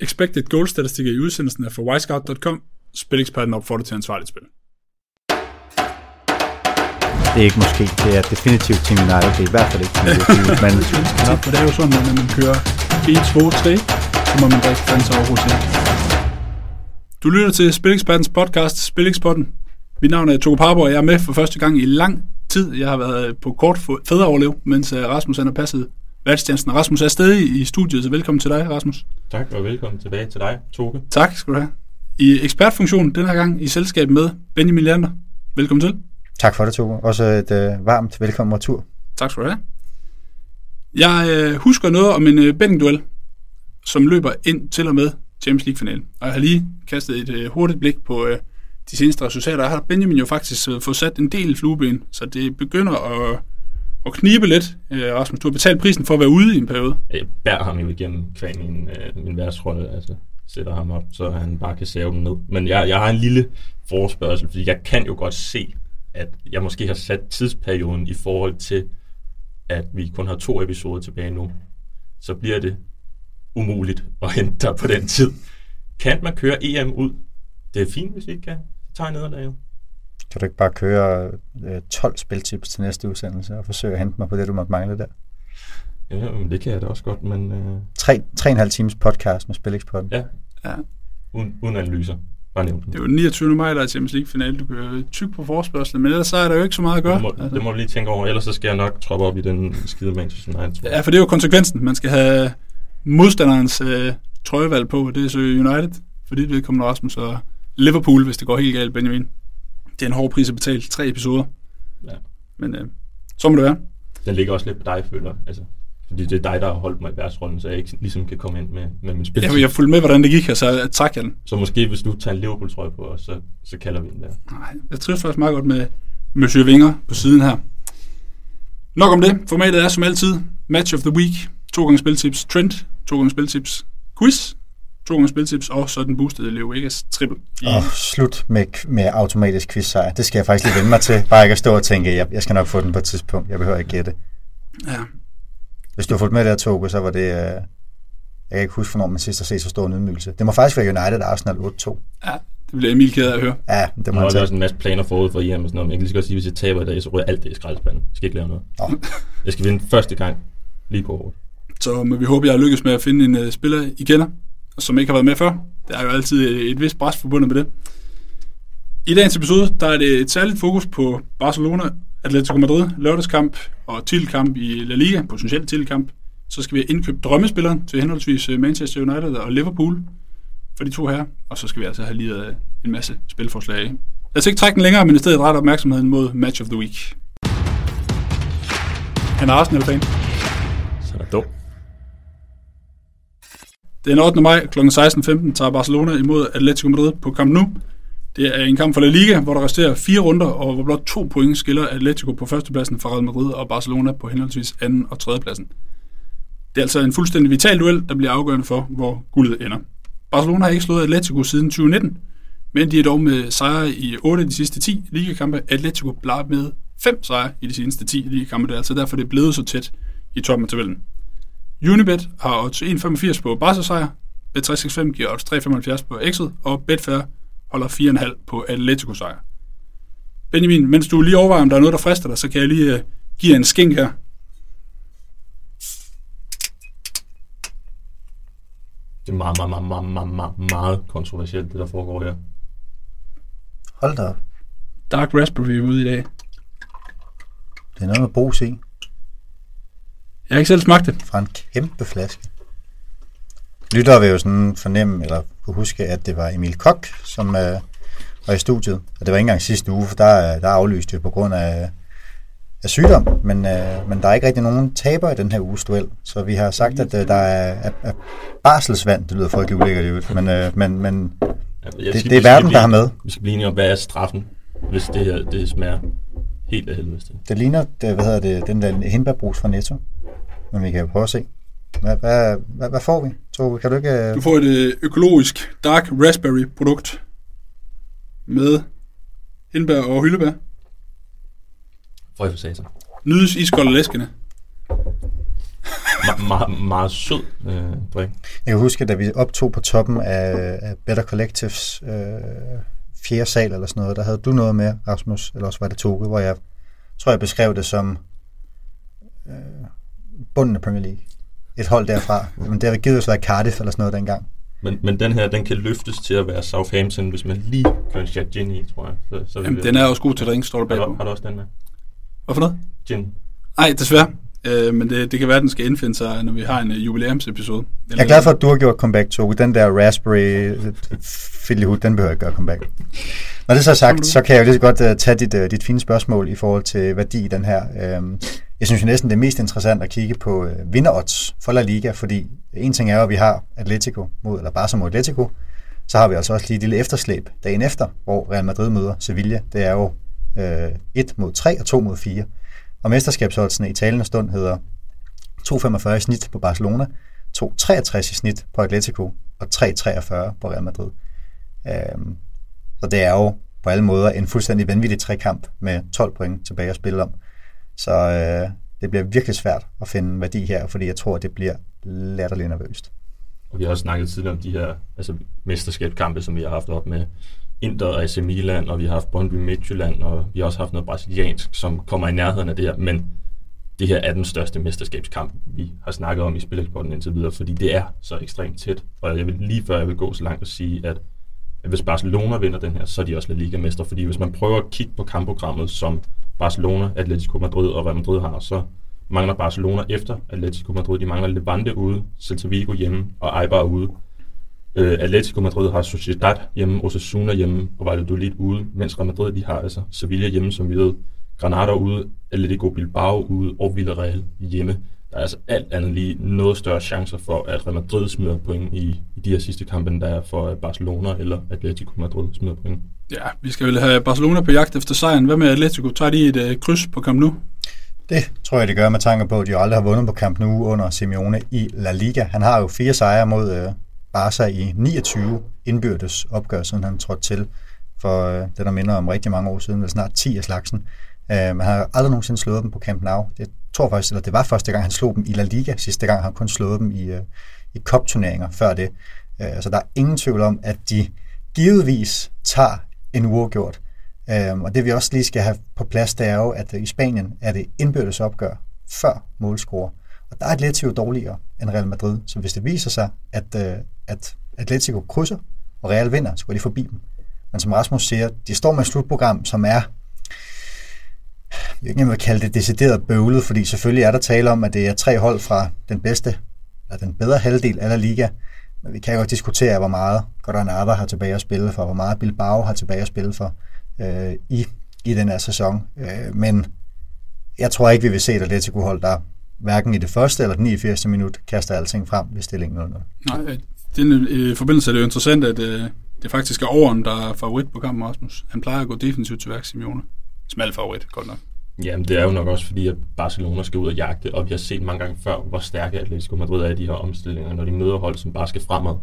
expected goal statistikker i udsendelsen er fra wisecout.com. Spileksperten opfordrer til ansvarligt spil. Det er ikke måske, det er definitivt Team United. Det er i hvert fald ikke Team United, men Ja, for det er jo sådan, at når man kører 1, 2, 3, så må man drikke fans over hos Du lytter til Spilekspertens podcast, Spilekspotten. Mit navn er Togo Parbo, og jeg er med for første gang i lang tid. Jeg har været på kort fædreoverlev, mens øh, Rasmus han har passet værtstjenesten. Rasmus er stadig i studiet, så velkommen til dig, Rasmus. Tak, og velkommen tilbage til dig, Toge. Tak skal du have. I ekspertfunktion den her gang i selskab med Benjamin Lander. Velkommen til. tak for det, Togo. Også et øh, varmt velkommen retur. Tak skal du have. Jeg øh, husker noget om en øh, bettingduel, som løber ind til og med Champions League-finalen. Og jeg har lige kastet et øh, hurtigt blik på øh, de seneste resultater. Jeg har Benjamin jo faktisk øh, fået sat en del flueben, så det begynder at, at knibe lidt. Øh, Rasmus, du har betalt prisen for at være ude i en periode. Jeg bærer ham jo igennem kvæg min, øh, min værtsrolle, altså sætter ham op, så han bare kan save den ned. Men jeg, jeg har en lille forespørgsel, fordi jeg kan jo godt se, at jeg måske har sat tidsperioden i forhold til, at vi kun har to episoder tilbage nu. Så bliver det umuligt at hente dig på den tid. Kan man køre EM ud? Det er fint, hvis vi ikke kan tage nederlaget. Kan du ikke bare køre øh, 12 spiltips til næste udsendelse og forsøge at hente mig på det, du måtte mangle der? Ja, men det kan jeg da også godt, men øh, Tre, tre og en halv times podcast med Spilexpot. ja, Ja. uden, uden analyser. Bare nævnt Det er jo den 29. maj, der er Champions League-finale. Du kan tyk på forspørgselen, men ellers så er der jo ikke så meget at gøre. Det må, det må du lige tænke over, ellers så skal jeg nok troppe op i den skide Manchester United. Ja, for det er jo konsekvensen. Man skal have modstanderens øh, trøjevalg på, og det er så United, for dit vedkommende Rasmus, og Liverpool, hvis det går helt galt, Benjamin. Det er en hård pris at betale. Tre episoder. Ja. Men øh, så må det være. Den ligger også lidt på dig, føler altså. Fordi det er dig, der har holdt mig i værtsrollen, så jeg ikke ligesom kan komme ind med, med min spil. Jeg, jeg fulgte med, hvordan det gik, og så trak jeg den. Så måske hvis du tager en Liverpool-trøje på så, så kalder vi den der. Nej, jeg trives faktisk meget godt med Monsieur Vinger på siden her. Nok om det. Formatet er som altid Match of the Week. To gange spiltips Trent. To gange spiltips Quiz. To gange spiltips og så den boostede Leo Vegas triple. I, Og slut med, med automatisk quiz Det skal jeg faktisk lige vende mig til. Bare ikke at stå og tænke, jeg, jeg skal nok få den på et tidspunkt. Jeg behøver ikke gætte. ja. Hvis du har fulgt med der, Togo, så var det... Øh, jeg kan ikke huske, hvornår man sidst har set så stor en ydmygelse. Det må faktisk være United Arsenal 8-2. ja, det bliver Emil ked af at høre. Ja, det Der må er han også tage. en masse planer forud for EM og sådan noget, men jeg kan lige så godt sige, at hvis jeg taber i dag, så ryger alt det i skraldespanden. Jeg skal ikke lave noget. Nå. Jeg skal vinde første gang lige på hårdt. Så må vi håbe, jeg har lykkes med at finde en uh, spiller, I kender, som ikke har været med før. Der er jo altid et, vist pres forbundet med det. I dagens episode, der er det et særligt fokus på Barcelona, Atletico Madrid, lørdagskamp og titelkamp i La Liga, potentielt titelkamp. Så skal vi indkøbe drømmespilleren til henholdsvis øh, Manchester United og Liverpool for de to her. Og så skal vi altså have lige øh, en masse spilforslag af. Lad os ikke trække den længere, men i stedet rette opmærksomheden mod Match of the Week. Han er Arsenal-fan. Så er der dum. Den 8. maj kl. 16.15 tager Barcelona imod Atletico Madrid på Camp Nou. Det er en kamp for La Liga, hvor der resterer fire runder, og hvor blot to point skiller Atletico på førstepladsen fra Real Madrid og Barcelona på henholdsvis anden og tredjepladsen. Det er altså en fuldstændig vital duel, der bliver afgørende for, hvor guldet ender. Barcelona har ikke slået Atletico siden 2019, men de er dog med sejre i 8 af de sidste 10 ligakampe. Atletico blev med 5 sejre i de seneste 10 ligakampe, det er altså derfor det er blevet så tæt i toppen af tabellen. Unibet har odds 1,85 på Barca sejr, Bet365 giver odds 3,75 på Exit, og Betfair holder 4,5 på Atletico sejr. Benjamin, mens du lige overvejer, om der er noget, der frister dig, så kan jeg lige uh, give jer en skink her. Det er meget, meget, meget, meget, meget, meget, meget kontroversielt, det der foregår her. Hold da op. Dark Raspberry er ude i dag. Det er noget med brus i. Jeg har ikke selv smagt det. Fra en kæmpe flaske. Lyttere vil jo sådan fornemme, eller kunne huske, at det var Emil Kok, som øh, var i studiet. Og det var ikke engang sidste uge, for der, der aflyste det på grund af, af sygdom. Men, øh, men der er ikke rigtig nogen taber i den her uges duel. Så vi har sagt, at øh, der er, er, er barselsvand. Det lyder frygtelig ulækkert øvrigt. Men, øh, men, men Jeg, det, jeg det vi er skal verden, blive- der har med. Vi skal blive enige om, hvad er straffen, hvis det her det smager helt af helvede til. Det ligner, det, hvad hedder det, den der hindbærbrus fra Netto. Men vi kan jo prøve at se. Hvad, hvad, hvad, hvad får vi? Så kan du ikke... øh, Du får et øh, økologisk Dark Raspberry produkt med hindbær og hyldebær. For for satan. Nydes iskold og læskende. Me- meget, meget sød øh, drik. Jeg kan huske, da vi optog på toppen af, af Better Collectives øh, fjerde sal eller sådan noget, der havde du noget med, Rasmus, eller også var det Toge, hvor jeg tror, jeg beskrev det som øh, bunden af Premier League. Et hold derfra. Men det har givet os været Cardiff eller sådan noget dengang. Men, men den her, den kan løftes til at være Southampton, hvis man lige kører en chat gin i, tror jeg. Så, så Jamen, den er også god til drink, står der har, bagpå. du, har du også den med? Hvorfor noget? Gin. Nej, desværre. Øh, men det, det kan være, at den skal indfinde sig, når vi har en uh, jubilæumsepisode. Jeg er glad for, at du har gjort comeback, Toge. Den der raspberry fiddlyhood, den behøver ikke gøre comeback. Når det så er sagt, så kan jeg jo lige så godt uh, tage dit, uh, dit fine spørgsmål i forhold til værdi i den her. Um, jeg synes jo næsten, det er mest interessant at kigge på uh, vinderodds for La Liga, fordi en ting er jo, at vi har Atletico mod, eller Barca mod Atletico, så har vi altså også lige et lille efterslæb dagen efter, hvor Real Madrid møder Sevilla. Det er jo øh, 1 mod 3 og 2 mod 4. Og mesterskabsholdsene i talende stund hedder 2,45 i snit på Barcelona, 2,63 i snit på Atletico og 3,43 på Real Madrid. Øhm, så det er jo på alle måder en fuldstændig vanvittig trekamp med 12 point tilbage at spille om. Så øh, det bliver virkelig svært at finde værdi her, fordi jeg tror, at det bliver latterligt nervøst. Og vi har også snakket tidligere om de her altså, mesterskabskampe, som vi har haft op med Inter og AC Milan, og vi har haft Brøndby Midtjylland, og vi har også haft noget brasiliansk, som kommer i nærheden af det her, men det her er den største mesterskabskamp, vi har snakket om i spillersporten indtil videre, fordi det er så ekstremt tæt. Og jeg vil lige før jeg vil gå så langt og sige, at hvis Barcelona vinder den her, så er de også La Liga-mester, fordi hvis man prøver at kigge på kampprogrammet, som Barcelona, Atletico Madrid og Real Madrid har, så mangler Barcelona efter Atletico Madrid. De mangler Levante ude, Celta Vigo hjemme og Eibar ude. Øh, Atletico Madrid har Sociedad hjemme, Osasuna hjemme og Valladolid ude, mens Real Madrid de har altså Sevilla hjemme, som vi ved, Granada ude, Atletico Bilbao ude og Villarreal hjemme. Der er altså alt andet lige noget større chancer for, at Real Madrid smider point i, i de her sidste kampe, end der er for Barcelona eller Atletico Madrid smider point. Ja, vi skal vel have Barcelona på jagt efter sejren. Hvad med Atletico? Tager de et uh, kryds på Camp Nou? Det tror jeg, det gør med tanke på, at de aldrig har vundet på Camp Nou under Simeone i La Liga. Han har jo fire sejre mod øh, Barca i 29 indbyrdes opgør, siden han trådte til for øh, det, der minder om rigtig mange år siden, vel snart 10 af slagsen. Øh, han har aldrig nogensinde slået dem på Camp Nou. Jeg tror faktisk, eller det var første gang, han slog dem i La Liga. Sidste gang har han kun slået dem i, øh, i cup-turneringer før det. Øh, så der er ingen tvivl om, at de givetvis tager en uafgjort. Øhm, og det vi også lige skal have på plads, det er jo, at øh, i Spanien er det indbyrdes opgør før målscore. Og der er Atletico dårligere end Real Madrid. Så hvis det viser sig, at, øh, at Atletico krydser, og Real vinder, så går de forbi dem. Men som Rasmus siger, de står med et slutprogram, som er, jeg ved ikke, vil kalde det decideret bøvlet, fordi selvfølgelig er der tale om, at det er tre hold fra den bedste, eller den bedre halvdel af La Liga, men vi kan godt diskutere, hvor meget Granada har tilbage at spille for, hvor meget Bilbao har tilbage at spille for øh, i, i den her sæson. Øh, men jeg tror ikke, vi vil se et Atletico-hold, der hverken i det første eller den 89. minut kaster alting frem ved stillingen 0-0. Nej, den øh, forbindelse er det jo interessant, at øh, det faktisk er overen, der er favorit på kampen, Rasmus. Han plejer at gå defensivt til værk, Simeone. Smal favorit, godt nok. Jamen, det er jo nok også fordi, at Barcelona skal ud og jagte, og vi har set mange gange før, hvor stærke Atletico Madrid er i de her omstillinger, når de møder hold, som bare skal fremad.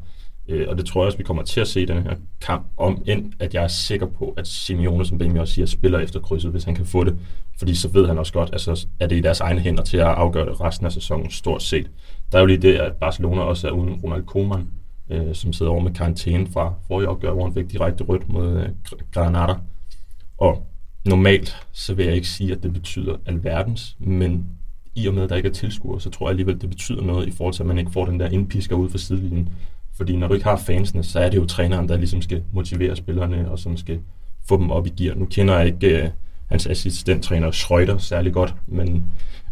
Øh, og det tror jeg også, vi kommer til at se i den her kamp, om end at jeg er sikker på, at Simeone, som Benjamin også siger, spiller efter krydset, hvis han kan få det. Fordi så ved han også godt, altså, at det er i deres egne hænder til at afgøre det resten af sæsonen stort set. Der er jo lige det, at Barcelona også er uden Ronald Koeman, øh, som sidder over med karantæne fra forrige opgør, hvor han fik direkte rødt mod øh, Granada. Og normalt, så vil jeg ikke sige, at det betyder alverdens, men i og med, at der ikke er tilskuere, så tror jeg alligevel, det betyder noget i forhold til, at man ikke får den der indpisker ud for sidelinjen. Fordi når du ikke har fansene, så er det jo træneren, der ligesom skal motivere spillerne, og som skal få dem op i gear. Nu kender jeg ikke uh, hans assistenttræner Schreuder særlig godt, men,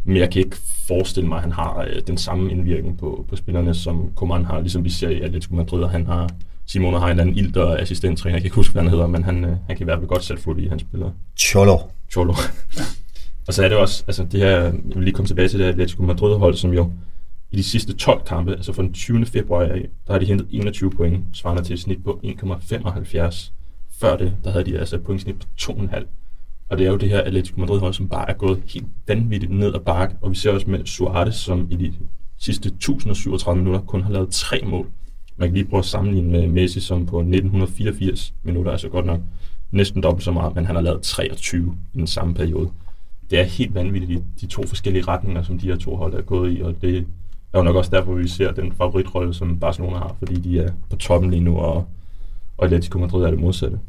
men jeg kan ikke forestille mig, at han har uh, den samme indvirkning på, på spillerne, som Coman har, ligesom vi ser i Atletico Madrid, og han har Simone har en eller anden ild og assistenttræner, jeg kan ikke huske, hvad han hedder, men han, uh, han kan i hvert fald godt sætte fod i hans spillere. Cholo. Cholo. og så er det også, altså det her, jeg vil lige komme tilbage til det Atletico Madrid-hold, som jo i de sidste 12 kampe, altså fra den 20. februar af, der har de hentet 21 point, svarende til et snit på 1,75. Før det, der havde de altså et pointsnit på 2,5. Og det er jo det her Atletico Madrid-hold, som bare er gået helt vanvittigt ned ad bakke. Og vi ser også med Suarez, som i de sidste 1037 minutter kun har lavet tre mål. Man kan lige prøve at sammenligne med Messi, som på 1984 minutter, altså godt nok næsten dobbelt så meget, men han har lavet 23 i den samme periode. Det er helt vanvittigt, de, de to forskellige retninger, som de her to hold er gået i, og det, er jo nok også derfor, vi ser den favoritrolle, som Barcelona har, fordi de er på toppen lige nu, og, og Atletico Madrid er det modsatte.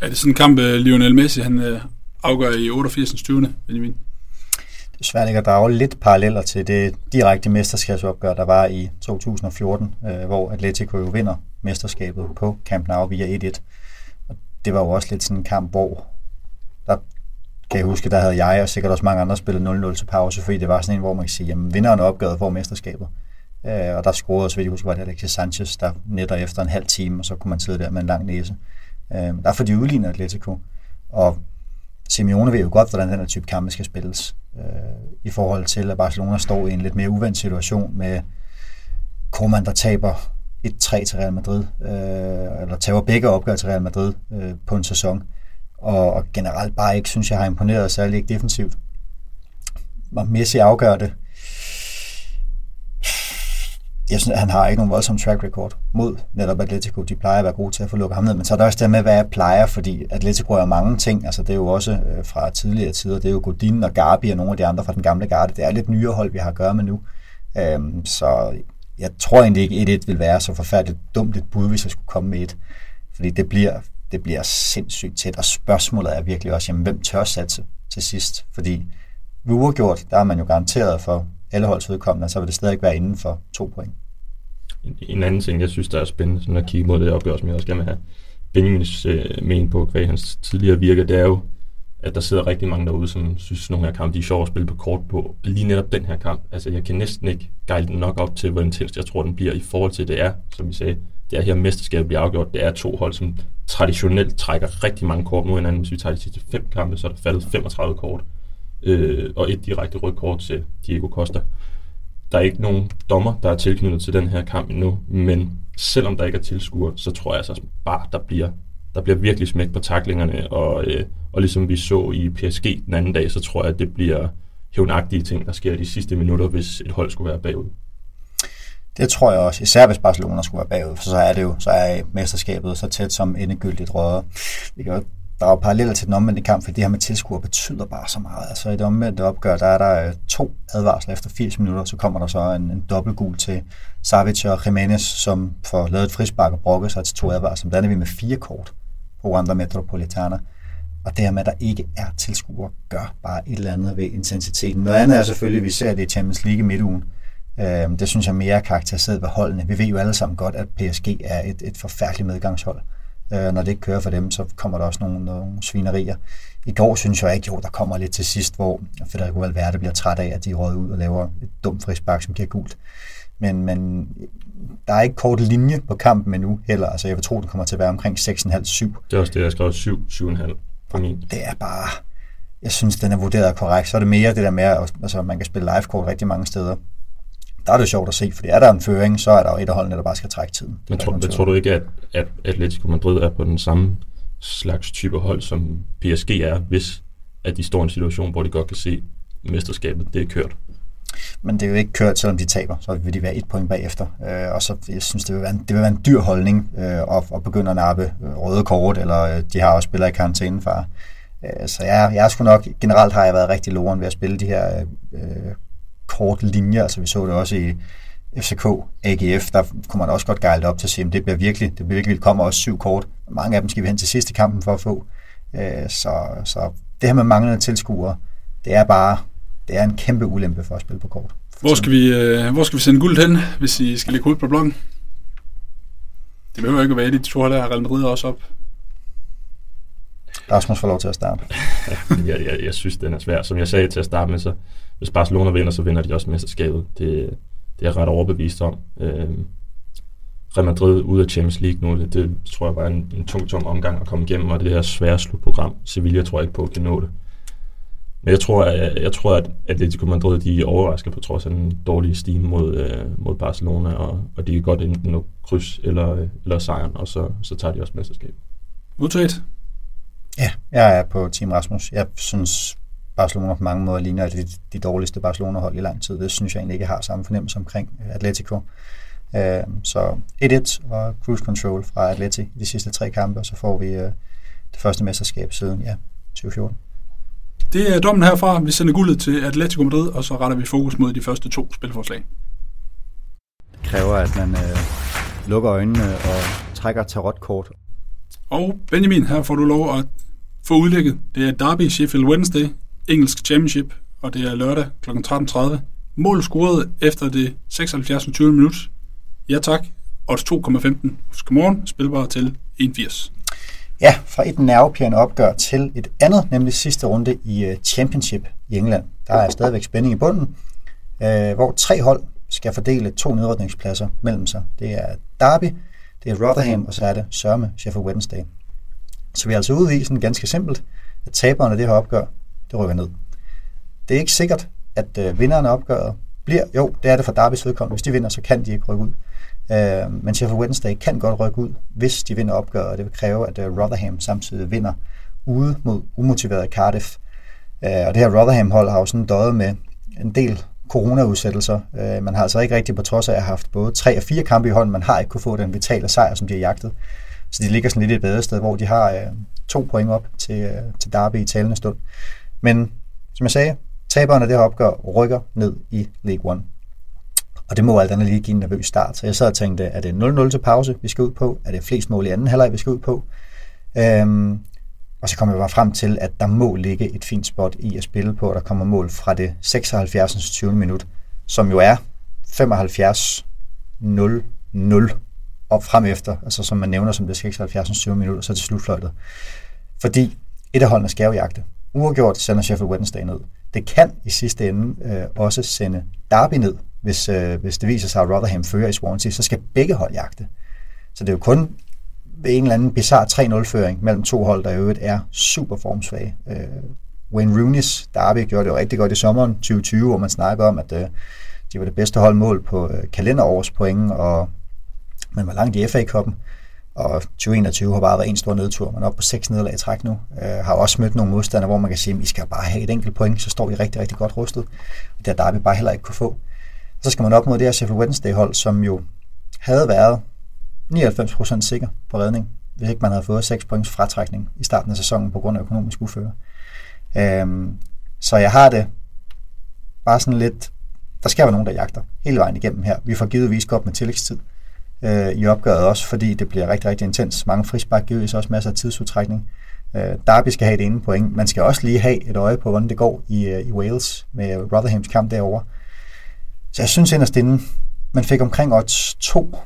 Er det sådan en kamp, øh, Lionel Messi han øh, afgør i 88. 20. Benjamin? Det er svært ikke at drage lidt paralleller til det direkte mesterskabsopgør, der var i 2014, øh, hvor Atletico jo vinder mesterskabet på Camp Nou via 1-1. Og det var jo også lidt sådan en kamp, hvor der kan jeg huske, der havde jeg og sikkert også mange andre spillet 0-0 til pause, fordi det var sådan en, hvor man kan sige, jamen vinderen af opgøret får mesterskabet. Øh, og der scorede, så vidt jeg husker, var det Alexis Sanchez, der netter efter en halv time, og så kunne man sidde der med en lang næse. Øh, der får de udlignet Atletico, og Simeone ved jo godt, hvordan den her type kampe skal spilles, øh, i forhold til, at Barcelona står i en lidt mere uvendt situation med Koeman, der taber 1-3 til Real Madrid, øh, eller taber begge opgør til Real Madrid øh, på en sæson, og, og generelt bare ikke synes, jeg har imponeret særlig ikke defensivt. Og Messi afgør det. Jeg synes, han har ikke nogen voldsom track record mod netop Atletico. De plejer at være gode til at få lukket ham ned. Men så er der også det med, hvad jeg plejer, fordi Atletico er mange ting. Altså, det er jo også øh, fra tidligere tider. Det er jo Godin og Gabi og nogle af de andre fra den gamle garde. Det er lidt nyere hold, vi har at gøre med nu. Øhm, så jeg tror egentlig ikke, 1-1 vil være så forfærdeligt dumt et bud, hvis jeg skulle komme med et. Fordi det bliver det bliver sindssygt tæt, og spørgsmålet er virkelig også, jamen, hvem tør satse til sidst? Fordi ved uafgjort, der er man jo garanteret for alle holds vedkommende, så vil det stadig være inden for to point. En, en anden ting, jeg synes, der er spændende, sådan at kigge mod det opgør, som jeg også gerne vil have Benjamins øh, men på, hvad hans tidligere virke, det er jo, at der sidder rigtig mange derude, som synes, at nogle her kampe de er sjove at spille på kort på. Lige netop den her kamp, altså jeg kan næsten ikke gejle den nok op til, hvor intens jeg tror, den bliver i forhold til det er, som vi sagde, det er her mesterskabet bliver afgjort. Det er to hold, som traditionelt trækker rigtig mange kort mod hinanden. Hvis vi tager de sidste fem kampe, så er der faldet 35 kort. Øh, og et direkte rødt kort til Diego Costa. Der er ikke nogen dommer, der er tilknyttet til den her kamp endnu, men selvom der ikke er tilskuer, så tror jeg altså bare, der bliver, der bliver virkelig smæk på taklingerne, og, øh, og ligesom vi så i PSG den anden dag, så tror jeg, at det bliver hævnagtige ting, der sker de sidste minutter, hvis et hold skulle være bagud. Det tror jeg også, især hvis Barcelona skulle være bagud, for så er det jo, så er mesterskabet så tæt som endegyldigt røget. Vi kan jo der er paralleller til den omvendte kamp, for det her med tilskuer betyder bare så meget. Altså i det omvendte opgør, der er der øh, to advarsler efter 80 minutter, så kommer der så en, en dobbeltgul til Savic og Jimenez, som får lavet et frispark og brokke sig til to advarsler. Der er vi med fire kort på Wanda Metropolitana. Og det her med, at der ikke er tilskuere, gør bare et eller andet ved intensiteten. Noget andet er selvfølgelig, at vi ser det i Champions League i midtugen, Øh, det synes jeg mere karakteriseret ved holdene. Vi ved jo alle sammen godt, at PSG er et, et forfærdeligt medgangshold. Øh, når det ikke kører for dem, så kommer der også nogle, nogle svinerier. I går synes jeg ikke, jo, der kommer lidt til sidst, hvor Federico Valverde bliver træt af, at de råd ud og laver et dumt frispark, som giver gult. Men, men der er ikke kort linje på kampen endnu heller. Altså, jeg vil tro, den kommer til at være omkring 6,5-7. Det er også det, jeg skrev 7, 7,5 for min. Det er bare... Jeg synes, den er vurderet korrekt. Så er det mere det der med, at altså, man kan spille live-kort rigtig mange steder der er det sjovt at se, fordi er der en føring, så er der jo et af holdene, der bare skal trække tiden. Men tror, men tror du ikke, at, at Atletico Madrid er på den samme slags type hold, som PSG er, hvis at de står i en situation, hvor de godt kan se, at mesterskabet det er kørt? Men det er jo ikke kørt, selvom de taber, så vil de være et point bagefter. Øh, og så jeg synes, det vil være en, det vil være en dyr holdning øh, at, at begynde at nappe øh, røde kort, eller øh, de har også spillere i karantænefar. Øh, så jeg, jeg er sgu nok, generelt har jeg været rigtig loren ved at spille de her øh, kort linje. Altså vi så det også i FCK, AGF, der kunne man også godt gejle op til at sige, at det bliver virkelig, det bliver virkelig, kommer også syv kort. Mange af dem skal vi hen til sidste kampen for at få. Øh, så, så det her med manglende tilskuere, det er bare, det er en kæmpe ulempe for at spille på kort. Hvor skal vi, øh, hvor skal vi sende guld hen, hvis I skal lægge ud på blokken? Det behøver ikke at være, de to hold Real Madrid også op. Rasmus får lov til at starte. jeg, jeg, jeg synes, den er svær. Som jeg sagde til at starte med, så hvis Barcelona vinder, så vinder de også mesterskabet. Det, det er jeg ret overbevist om. Øh, Real Madrid ud af Champions League nu, det, det tror jeg var en, en tung, tung omgang at komme igennem, og det her svære slutprogram. Sevilla tror jeg ikke på kan nå det. Men jeg tror, at, jeg tror, at Atletico Madrid de overrasker på trods af den dårlige stime mod, øh, mod Barcelona, og, og de kan godt enten nå kryds eller, eller sejren, og så, så tager de også mesterskabet. Modtaget. Ja, jeg er på Team Rasmus. Jeg synes, Barcelona på mange måder ligner de, de dårligste Barcelona-hold i lang tid. Det synes jeg egentlig ikke har samme fornemmelse omkring Atletico. Øh, så 1-1 og cruise control fra Atleti i de sidste tre kampe, og så får vi øh, det første mesterskab siden ja, 2014. Det er dommen herfra. Vi sender guldet til Atletico Madrid, og så retter vi fokus mod de første to spilforslag. kræver, at man øh, lukker øjnene og trækker tarotkort. Og Benjamin, her får du lov at for udlægget. Det er Derby Sheffield Wednesday, engelsk championship, og det er lørdag kl. 13.30. Mål scoret efter det 76. 20. minut. Ja tak. Odds 2,15 Husk morgen, spilbar til 1,80. Ja, fra et nervepirrende opgør til et andet, nemlig sidste runde i øh, Championship i England. Der er stadigvæk spænding i bunden, øh, hvor tre hold skal fordele to nedrykningspladser mellem sig. Det er Derby, det er Rotherham, og så er det Sørme, Sheffield Wednesday. Så vi er altså ude i sådan ganske simpelt, at taberne af det her opgør, det rykker ned. Det er ikke sikkert, at øh, vinderne af opgøret bliver, jo, det er det for Darbys vedkommende. Hvis de vinder, så kan de ikke rykke ud. Uh, men Sheffield Wednesday kan godt rykke ud, hvis de vinder opgøret, og det vil kræve, at uh, Rotherham samtidig vinder ude mod umotiveret Cardiff. Uh, og det her Rotherham-hold har jo sådan døjet med en del coronaudsættelser. Uh, man har altså ikke rigtig på trods af at have haft både tre og fire kampe i hånden, man har ikke kunne få den vitale sejr, som de har jagtet. Så de ligger sådan lidt i et bedre sted, hvor de har øh, to point op til, øh, til Derby i talende stund. Men som jeg sagde, taberne af det her opgør rykker ned i League One. Og det må alt andet lige give en nervøs start. Så jeg sad og tænkte, er det 0-0 til pause, vi skal ud på? Er det flest mål i anden halvleg, vi skal ud på? Øhm, og så kommer jeg bare frem til, at der må ligge et fint spot i at spille på, og der kommer mål fra det 76. 20. minut, som jo er 75-0-0 op frem efter, altså som man nævner som det 76. 20. minut, så til slutfløjtet. Fordi et af holdene skal jo jagte. Uafgjort sender Sheffield Wednesday ned. Det kan i sidste ende øh, også sende Derby ned, hvis, øh, hvis det viser sig, at Rotherham fører i Swansea, så skal begge hold jagte. Så det er jo kun ved en eller anden bizarre 3-0-føring mellem to hold, der i øvrigt er super formsvage. Øh, Wayne Rooney's Derby gjorde det jo rigtig godt i sommeren 2020, hvor man snakker om, at øh, de var det bedste hold mål på øh, kalenderårspoint, og man var langt i FA-koppen. Og 2021 har bare været en stor nedtur. Man er oppe på seks nederlag i træk nu. Øh, har også mødt nogle modstandere, hvor man kan sige, at I skal bare have et enkelt point, så står vi rigtig, rigtig godt rustet. Det har Derby bare heller ikke kunne få. Så skal man op mod det her Sheffield Wednesday-hold, som jo havde været 99% sikker på redning, hvis ikke man havde fået 6 points fratrækning i starten af sæsonen på grund af økonomisk uføre. Øhm, så jeg har det bare sådan lidt, der skal være nogen, der jagter hele vejen igennem her. Vi får givetvis godt med tillægstid øh, i opgøret også, fordi det bliver rigtig, rigtig intens. Mange frispark givetvis også masser af tidsudtrækning. Øh, Derby skal have det ene point. Man skal også lige have et øje på, hvordan det går i, øh, i Wales med Rotherhams kamp derovre. Så jeg synes inderst inden, man fik omkring odds 2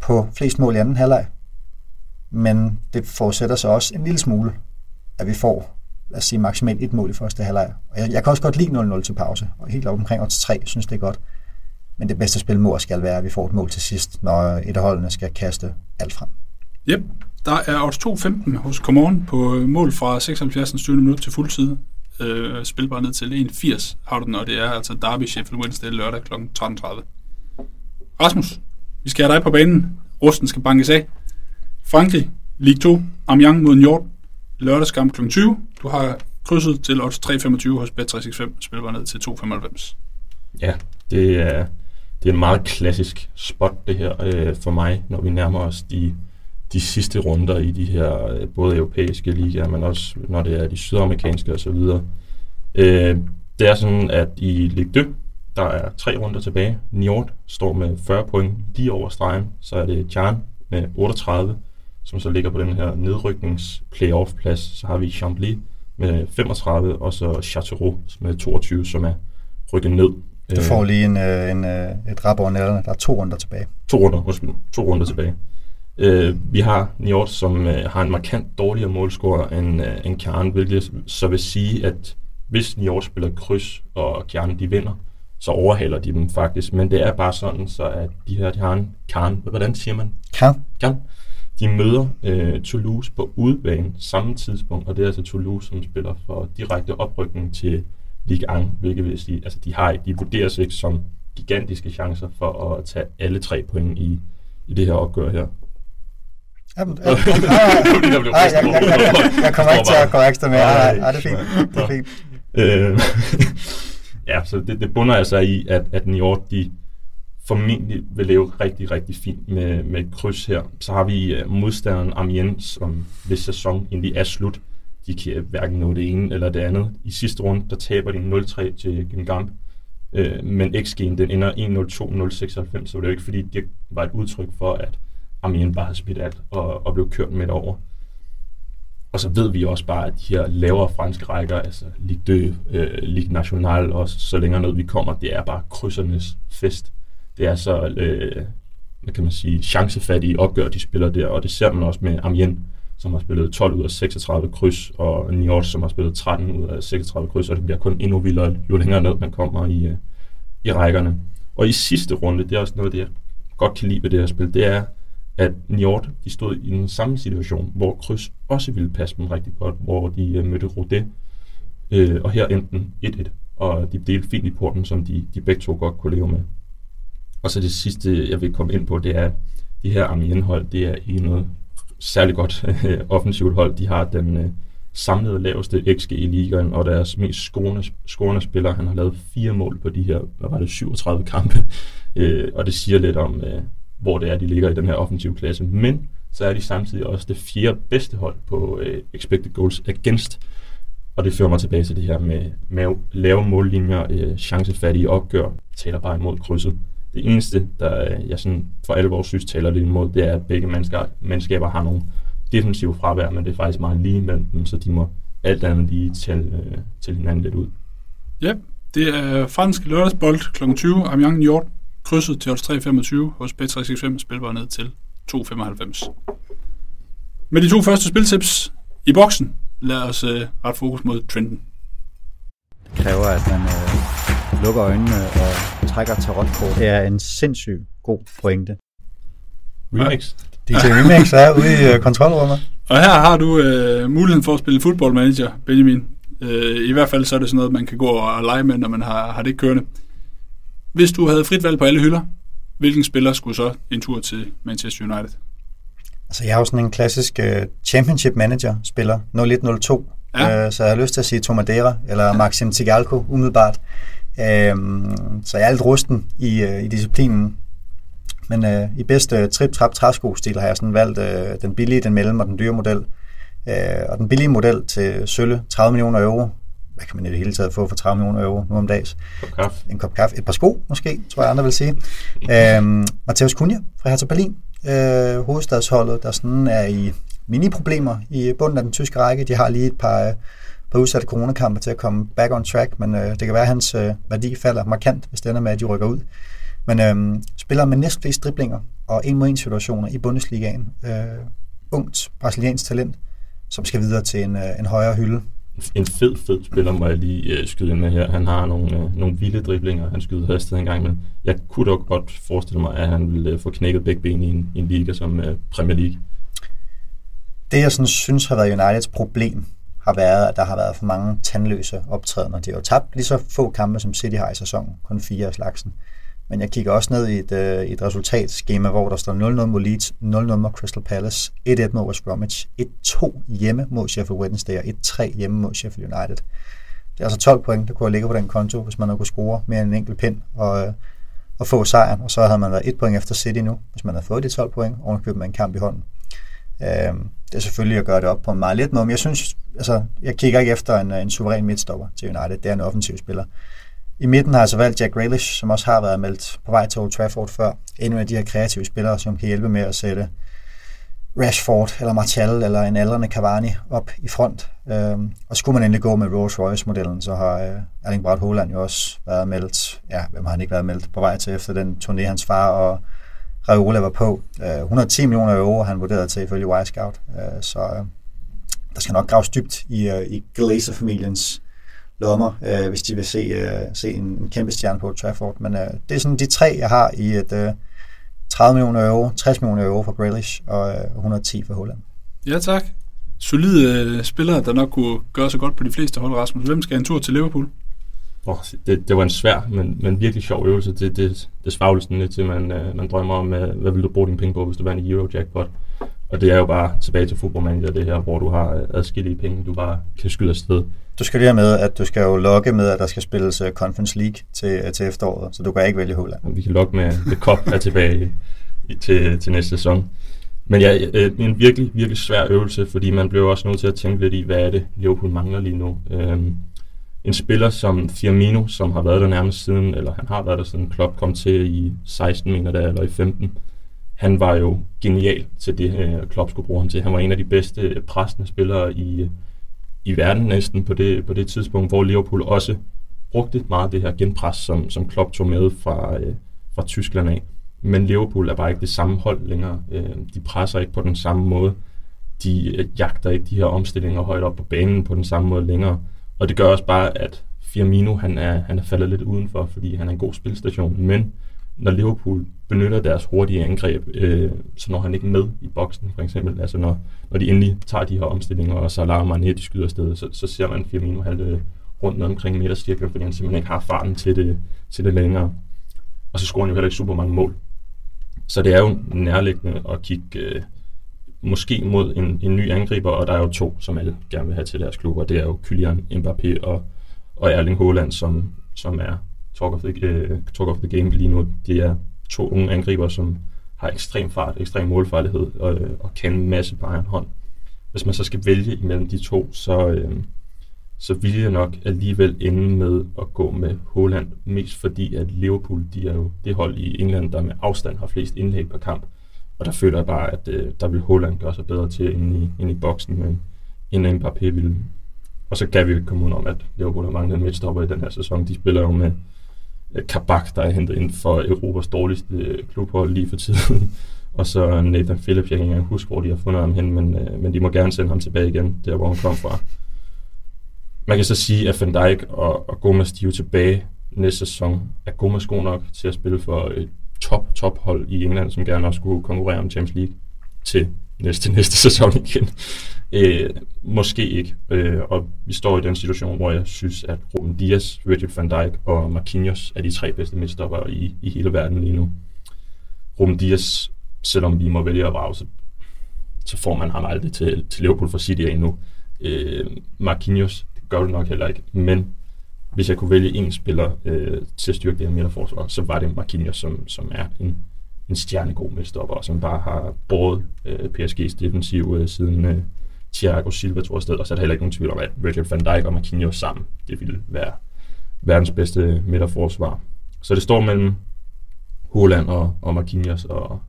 på flest mål i anden halvleg. Men det forudsætter så også en lille smule, at vi får, lad os sige, maksimalt et mål i første halvleg. Og jeg, jeg kan også godt lide 0-0 til pause, og helt op omkring odds 3, synes det er godt. Men det bedste spil må skal være, at vi får et mål til sidst, når et af holdene skal kaste alt frem. Yep, der er odds 2.15 hos Common på mål fra 76. 20. minut til fuldtid. Øh, spilbar ned til 1.80 har du den, og det er altså Derby Sheffield Wednesday lørdag kl. 13.30. Rasmus, vi skal have dig på banen. Rusten skal bankes af. Frankrig, Ligue 2, Amiens mod Njord, lørdagskamp kl. 20. Du har krydset til odds 3.25 hos Bet365, spilbar ned til 2.95. Ja, det er, det er en meget klassisk spot, det her øh, for mig, når vi nærmer os de, de sidste runder i de her øh, både europæiske ligaer, men også når det er de sydamerikanske osv. Øh, det er sådan, at i Ligue 2, der er tre runder tilbage. Njord står med 40 point lige over stregen. Så er det Jan med 38, som så ligger på den her nedryknings-playoff-plads. Så har vi Chambly med 35, og så Chateauroux med 22, som er rykket ned. Du får lige en, øh, en, øh, et rap over nælderne. Der er to runder tilbage. To runder, undskyld. To runder tilbage. Uh, vi har Njord, som uh, har en markant dårligere målscore end, uh, end Kjern, hvilket så vil sige, at hvis Njord spiller kryds, og Kjern de vinder, så overhaler de dem faktisk. Men det er bare sådan, så at de her, de har en Kjern, hvordan siger man? Kjern. Kjern. De møder uh, Toulouse på udebane samme tidspunkt, og det er altså Toulouse, som spiller for direkte oprykning til Ligue 1, hvilket vil sige, altså de, har, de vurderes ikke som gigantiske chancer for at tage alle tre point i, i det her opgør her. Jamen, jeg, jeg, kommer ikke til at ekstra med. Nej, nej, det er fint. Det er fint. Øh, ja, så det, det bunder altså i, at, at York, de formentlig vil leve rigtig, rigtig fint med, med et kryds her. Så har vi uh, modstanderen Amiens, som hvis sæson egentlig er slut, de kan hverken nå det ene eller det andet. I sidste runde, der taber de 0-3 til Gengamp. Øh, men XG'en, den ender 1.02.096, så det er jo ikke fordi, det var et udtryk for, at Amiens bare havde spidt alt og, og blev kørt midt over. Og så ved vi også bare, at de her lavere franske rækker, altså Ligue 2, øh, Ligue National og så længere ned vi kommer, det er bare krydsernes fest. Det er så, øh, hvad kan man sige, chancefattige opgør, de spiller der, og det ser man også med Amiens, som har spillet 12 ud af 36 kryds, og Niort, som har spillet 13 ud af 36 kryds, og det bliver kun endnu vildere, jo længere ned man kommer i, øh, i rækkerne. Og i sidste runde, det er også noget, det jeg godt kan lide ved det her spil, det er, at Niort, de stod i den samme situation, hvor kryds også ville passe dem rigtig godt, hvor de øh, mødte Rodet, øh, og her endte den 1-1, og de delte fint i porten, som de, de begge to godt kunne leve med. Og så det sidste, jeg vil komme ind på, det er, at de her Amiens-hold, det er ikke noget særlig godt øh, offensivt hold. De har den øh, samlede laveste XG i ligaen, og deres mest scorende, scorende spiller, han har lavet fire mål på de her, hvad var det, 37 kampe. Øh, og det siger lidt om, øh, hvor det er, de ligger i den her offensive klasse. Men så er de samtidig også det fjerde bedste hold på øh, expected goals against. Og det fører mig tilbage til det her med, med lave mållinjer, øh, chancefattige opgør, taler bare imod krydset. Det eneste, der øh, jeg sådan for alvor synes taler det imod, det er, at begge mennesker, menneskaber har nogle defensive fravær, men det er faktisk meget lige mellem dem, så de må alt andet lige tælle, øh, til hinanden lidt ud. Ja, det er fransk lørdagsbold kl. 20, Amiens Njord, krydset til odds 3,25 hos Bet365, spilbar ned til 2,95. Med de to første spiltips i boksen, lad os øh, ret fokus mod trenden. Det kræver, at man øh, lukker øjnene og trækker tarotkort. Det er en sindssygt god pointe. Remix. DJ Remix er ude i øh, kontrolrummet. Og her har du øh, muligheden for at spille football manager, Benjamin. Øh, I hvert fald så er det sådan noget, man kan gå og lege med, når man har, har det kørende. Hvis du havde frit valg på alle hylder, hvilken spiller skulle så en tur til Manchester United? Altså, jeg er jo sådan en klassisk uh, championship manager spiller, 0102. Ja. Uh, så jeg har lyst til at sige Tomadera eller Maxim Tigalco umiddelbart. Uh, så jeg er alt rusten i, uh, i disciplinen. Men uh, i bedste trip-trap træsko-stil har jeg sådan valgt uh, den billige, den mellem og den dyre model. Uh, og den billige model til Sølle, 30 millioner euro, hvad kan man i det hele taget få for 30 millioner euro nu om dags? Kop kaffe. En kop kaffe. Et par sko, måske, tror jeg andre vil sige. øhm, Mateus Cunha fra Hertha Berlin. Øh, hovedstadsholdet, der sådan er i mini-problemer i bunden af den tyske række. De har lige et par, par udsatte coronakampe til at komme back on track, men øh, det kan være, at hans øh, værdi falder markant, hvis det ender med, at de rykker ud. Men øh, spiller med næstflest driblinger og en mod en situationer i Bundesligaen. Øh, ungt brasiliansk talent, som skal videre til en, øh, en højere hylde en fed, fed spiller, må jeg lige øh, skyde ind med her. Han har nogle, øh, nogle vilde driblinger, han skyder hastighed en gang, men jeg kunne dog godt forestille mig, at han ville øh, få knækket begge ben i en, i en liga som øh, Premier League. Det, jeg sådan, synes har været Uniteds problem, har været, at der har været for mange tandløse optrædener. De har jo tabt lige så få kampe, som City har i sæsonen, kun fire af slagsen. Men jeg kigger også ned i et, øh, et resultatskema, hvor der står 0-0 mod Leeds, 0-0 mod Crystal Palace, 1-1 mod West Bromwich, 1-2 hjemme mod Sheffield Wednesday og 1-3 hjemme mod Sheffield United. Det er altså 12 point, der kunne ligge på den konto, hvis man havde kunne score mere end en enkelt pind og, øh, og få sejren. Og så havde man været et point efter City nu, hvis man havde fået de 12 point, og købt med en kamp i hånden. Øh, det er selvfølgelig at gøre det op på en meget let måde, men jeg synes, altså, jeg kigger ikke efter en, en suveræn midtstopper til United. Det er en offensiv spiller. I midten har jeg så valgt Jack Grealish, som også har været meldt på vej til Old Trafford før. En af de her kreative spillere, som kan hjælpe med at sætte Rashford eller Martial eller en aldrende Cavani op i front. Øhm, og skulle man endelig gå med Rolls Royce-modellen, så har øh, Erling Braut Haaland jo også været meldt, ja, hvem har han ikke været meldt på vej til efter den turné, hans far og Raiola var på. Øh, 110 millioner euro han vurderet til ifølge Wirescout. Øh, så øh, der skal nok graves dybt i, i Glazer-familiens lommer, øh, hvis de vil se, øh, se en, en kæmpe stjerne på Trafford. Men øh, det er sådan de tre, jeg har i et øh, 30 millioner euro, 60 millioner euro for Grealish og øh, 110 for Holland. Ja, tak. Solide øh, spillere, der nok kunne gøre sig godt på de fleste hold, Rasmus. Hvem skal en tur til Liverpool? Oh, det, det var en svær, men, men virkelig sjov øvelse. Det, det, det svavlede lidt til, man, øh, man drømmer om, øh, hvad vil du bruge dine penge på, hvis du vandt i Eurojackpot. Og det er jo bare tilbage til fodboldmanager, det her, hvor du har øh, adskillige penge, du bare kan skyde afsted. Du skal lige have med, at du skal jo logge med, at der skal spilles uh, Conference League til, uh, til efteråret, så du kan ikke vælge Holland. Vi kan logge med, at Cup er tilbage i, til, til næste sæson. Men ja, øh, en virkelig, virkelig svær øvelse, fordi man bliver også nødt til at tænke lidt i, hvad er det, Liverpool mangler lige nu. Øhm, en spiller som Firmino, som har været der nærmest siden, eller han har været der siden Klopp kom til i 16, mener det, eller i 15. Han var jo genial til det, øh, Klopp skulle bruge ham til. Han var en af de bedste pressende spillere i, i verden næsten på det, på det tidspunkt, hvor Liverpool også brugte meget det her genpres, som, som Klopp tog med fra, øh, fra Tyskland af. Men Liverpool er bare ikke det samme hold længere. Øh, de presser ikke på den samme måde. De øh, jagter ikke de her omstillinger højt op på banen på den samme måde længere. Og det gør også bare, at Firmino han er, han er faldet lidt udenfor, fordi han er en god spilstation. Men når Liverpool benytter deres hurtige angreb, øh, så når han ikke med i boksen, for eksempel. Altså når, når de endelig tager de her omstillinger, og så lader man de skyder afsted, så, så ser man Firmino halve rundt omkring midtercirklen, fordi han simpelthen ikke har farten til det, til det længere. Og så scorer han jo heller ikke super mange mål. Så det er jo nærliggende at kigge øh, måske mod en, en ny angriber, og der er jo to, som alle gerne vil have til deres klubber. Det er jo Kylian Mbappé og, og Erling Haaland, som, som er talk of, the, uh, talk of the game lige nu. De er to unge angriber, som har ekstrem fart, ekstrem målfarlighed og, øh, og kan en masse på egen hånd. Hvis man så skal vælge imellem de to, så, øh, så vil jeg nok alligevel ende med at gå med Holland, mest fordi at Liverpool, de er jo det hold i England, der med afstand har flest indlæg per kamp. Og der føler jeg bare, at øh, der vil Holland gøre sig bedre til ind i, ind i boksen, men end Mbappé vil. Og så kan vi jo komme ud om, at Liverpool har mange midtstopper i den her sæson. De spiller jo med øh, Kabak, der er hentet ind for Europas dårligste øh, klubhold lige for tiden. og så Nathan Phillips, jeg kan ikke engang huske, hvor de har fundet ham hen, men, øh, men de må gerne sende ham tilbage igen, der hvor han kom fra. Man kan så sige, at Van Dijk og, og Gomes, de er jo tilbage næste sæson. Er Gomes god nok til at spille for et top, top hold i England, som gerne også skulle konkurrere om Champions League til næste, næste sæson igen? Øh, måske ikke. Øh, og vi står i den situation, hvor jeg synes, at Ruben Dias, Virgil van Dijk og Marquinhos er de tre bedste midstopper i, i hele verden lige nu. Ruben Dias, selvom vi må vælge at vrage, så, så får man ham aldrig til, til Liverpool for City endnu. Øh, Marquinhos, gør det nok heller ikke. Men hvis jeg kunne vælge en spiller øh, til at styrke det her midterforsvar, så var det Marquinhos, som, som er en, en stjernegod midtstopper, og som bare har båret øh, PSG's defensiv øh, siden øh, Thiago Silva tog afsted, og så er der heller ikke nogen tvivl om, at Virgil van Dijk og Marquinhos sammen, det ville være verdens bedste øh, midterforsvar. Så det står mellem Holland og, og Marquinhos, og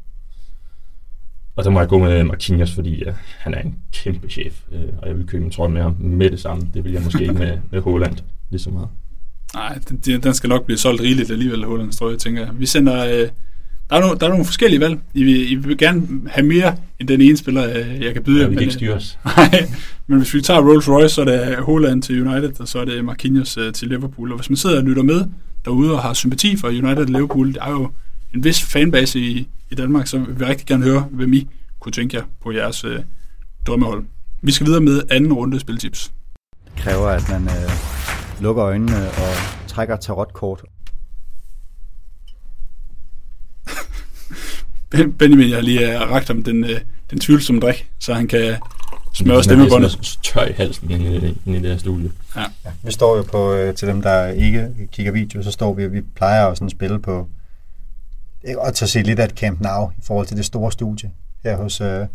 og der må jeg gå med Marquinhos, fordi uh, han er en kæmpe chef, øh, og jeg vil købe en trøje med ham med det samme. Det vil jeg måske ikke med, med Holland lige så meget. Nej, den, den skal nok blive solgt rigeligt alligevel, Hollands trøje, tænker jeg. Vi sender... Øh, der, er no, der er nogle forskellige valg. I vil, I vil gerne have mere end den ene spiller, øh, jeg kan byde ja, jer. vi kan ikke styre os. Nej, men hvis vi tager Rolls Royce, så er det Holland til United, og så er det Marquinhos øh, til Liverpool. Og hvis man sidder og lytter med derude og har sympati for United og Liverpool, der er jo en vis fanbase i, i Danmark, så vil vi rigtig gerne høre, hvem I kunne tænke jer på jeres øh, drømmehold. Vi skal videre med anden runde spiltips. Det kræver, at man øh, lukker øjnene og trækker tarotkort. Benjamin, jeg lige uh, ragt ham den, uh, den tvivlsomme drik, så han kan smøre stemmebåndet. tør i halsen inde i, inde i det her studie. Ja. ja. Vi står jo på, øh, til dem, der ikke kigger video, så står vi, vi plejer jo sådan at spille på, og til at se lidt af et Camp Now i forhold til det store studie her hos, øh,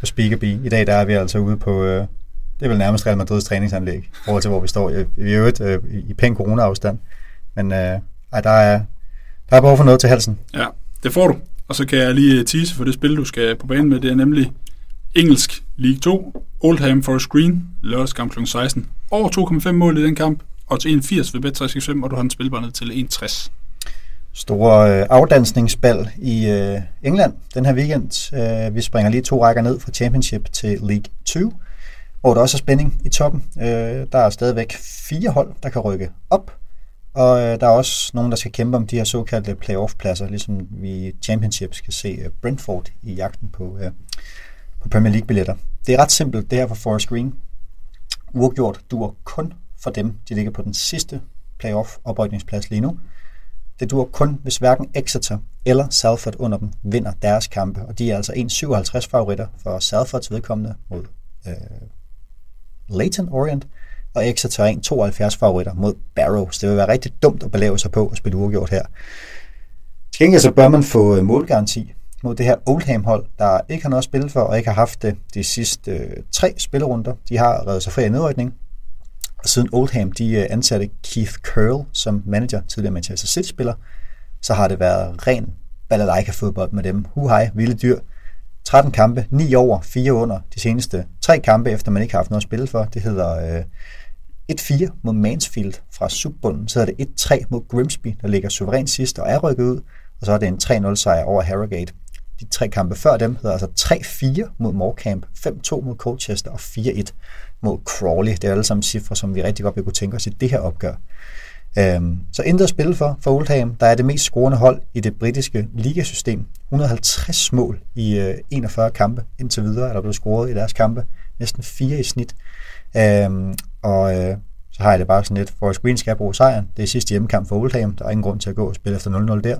hos Speakerby. I dag der er vi altså ude på, øh, det er vel nærmest Real Madrids træningsanlæg, i forhold til hvor vi står. Vi er jo et, øh, i pæn corona-afstand, men øh, ej, der, er, der er behov for noget til halsen. Ja, det får du. Og så kan jeg lige tease for det spil, du skal på banen med. Det er nemlig engelsk League 2, Oldham Forest Green, lørdagskamp kl. 16. Over 2,5 mål i den kamp, og til 1,80 ved Bet365, og du har den spilbåndet til 1,60 store øh, afdansningsbal i øh, England den her weekend. Øh, vi springer lige to rækker ned fra Championship til League 2, hvor der også er spænding i toppen. Øh, der er stadigvæk fire hold, der kan rykke op, og øh, der er også nogen, der skal kæmpe om de her såkaldte playoff-pladser, ligesom vi i Championship skal se øh, Brentford i jagten på, øh, på Premier League-billetter. Det er ret simpelt, det her for Forest Green. Uafgjort duer kun for dem, de ligger på den sidste playoff-oprykningsplads lige nu. Det dur kun, hvis hverken Exeter eller Salford under dem vinder deres kampe, og de er altså 1,57 favoritter for Salfords vedkommende mod øh, Leighton Orient, og Exeter er 72 favoritter mod Barrow. Så det vil være rigtig dumt at belave sig på at spille uafgjort her. Til gengæld så bør man få øh, målgaranti mod det her Oldham-hold, der ikke har noget at spille for, og ikke har haft det de sidste øh, tre spillerunder. De har reddet sig fri af nedrykning. Og siden Oldham de øh, ansatte Keith Curl som manager, tidligere Manchester City-spiller, så har det været ren balalaika-fodbold med dem. Huhej, vilde dyr. 13 kampe, 9 over, 4 under de seneste tre kampe, efter man ikke har haft noget at spille for. Det hedder øh, 1-4 mod Mansfield fra subbunden. Så er det 1-3 mod Grimsby, der ligger suverænt sidst og er rykket ud. Og så er det en 3-0 sejr over Harrogate. De tre kampe før dem hedder altså 3-4 mod Morecambe, 5-2 mod Colchester og 4-1 mod Crawley. Det er alle sammen cifre, som vi rigtig godt vil kunne tænke os i det her opgør. Øhm, så intet at spille for for Oldham. Der er det mest scorende hold i det britiske ligasystem. 150 mål i øh, 41 kampe indtil videre er der blevet scoret i deres kampe. Næsten fire i snit. Øhm, og øh, så har jeg det bare sådan lidt, for Green skal bruge sejren. Det er sidste hjemmekamp for Oldham. Der er ingen grund til at gå og spille efter 0-0 der.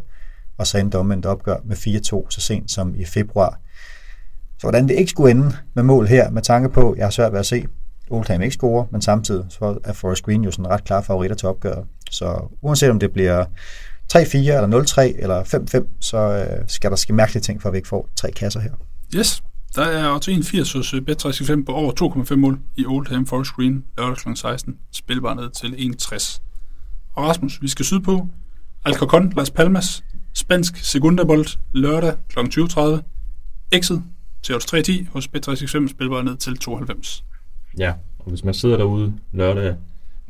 Og så endte omvendt opgør med 4-2 så sent som i februar. Så hvordan det ikke skulle ende med mål her, med tanke på, jeg har svært ved at se, Oldham ikke scorer, men samtidig så er Forrest Green jo sådan ret klar favoritter til opgøret. Så uanset om det bliver 3-4 eller 0-3 eller 5-5, så øh, skal der ske mærkelige ting, for at vi ikke får tre kasser her. Yes, der er også 81 hos øh, Bet365 på over 2,5 mål i Oldham Forest Green lørdag kl. 16. Spilbar ned til 1,60. Og Rasmus, vi skal sydpå. Alcorcon, Las Palmas, spansk segundabold lørdag kl. 20.30. Exit til odds 3.10 hos Bet365 spilbar ned til 92. Ja, og hvis man sidder derude lørdag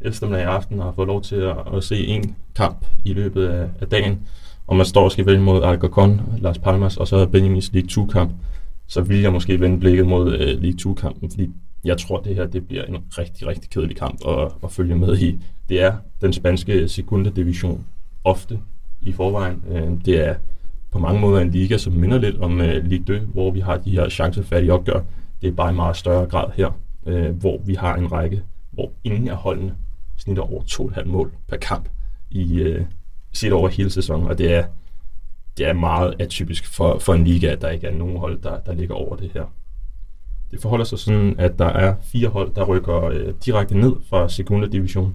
eftermiddag i aften og har fået lov til at, at se en kamp i løbet af, af dagen, og man står og skal vælge mod Alcorcon, Las Palmas og så Benjamins League 2-kamp, så vil jeg måske vende blikket mod uh, League 2-kampen, fordi jeg tror, det her det bliver en rigtig, rigtig kedelig kamp at, at følge med i. Det er den spanske segunda division ofte i forvejen. Uh, det er på mange måder en liga, som minder lidt om øh, uh, Ligue 2, hvor vi har de her chancefattige opgør. Det er bare i meget større grad her, øh, hvor vi har en række, hvor ingen af holdene snitter over 2,5 mål per kamp i øh, set over hele sæsonen, og det er det er meget atypisk for, for en liga, at der ikke er nogen hold, der, der ligger over det her. Det forholder sig sådan, at der er fire hold, der rykker øh, direkte ned fra 2. division,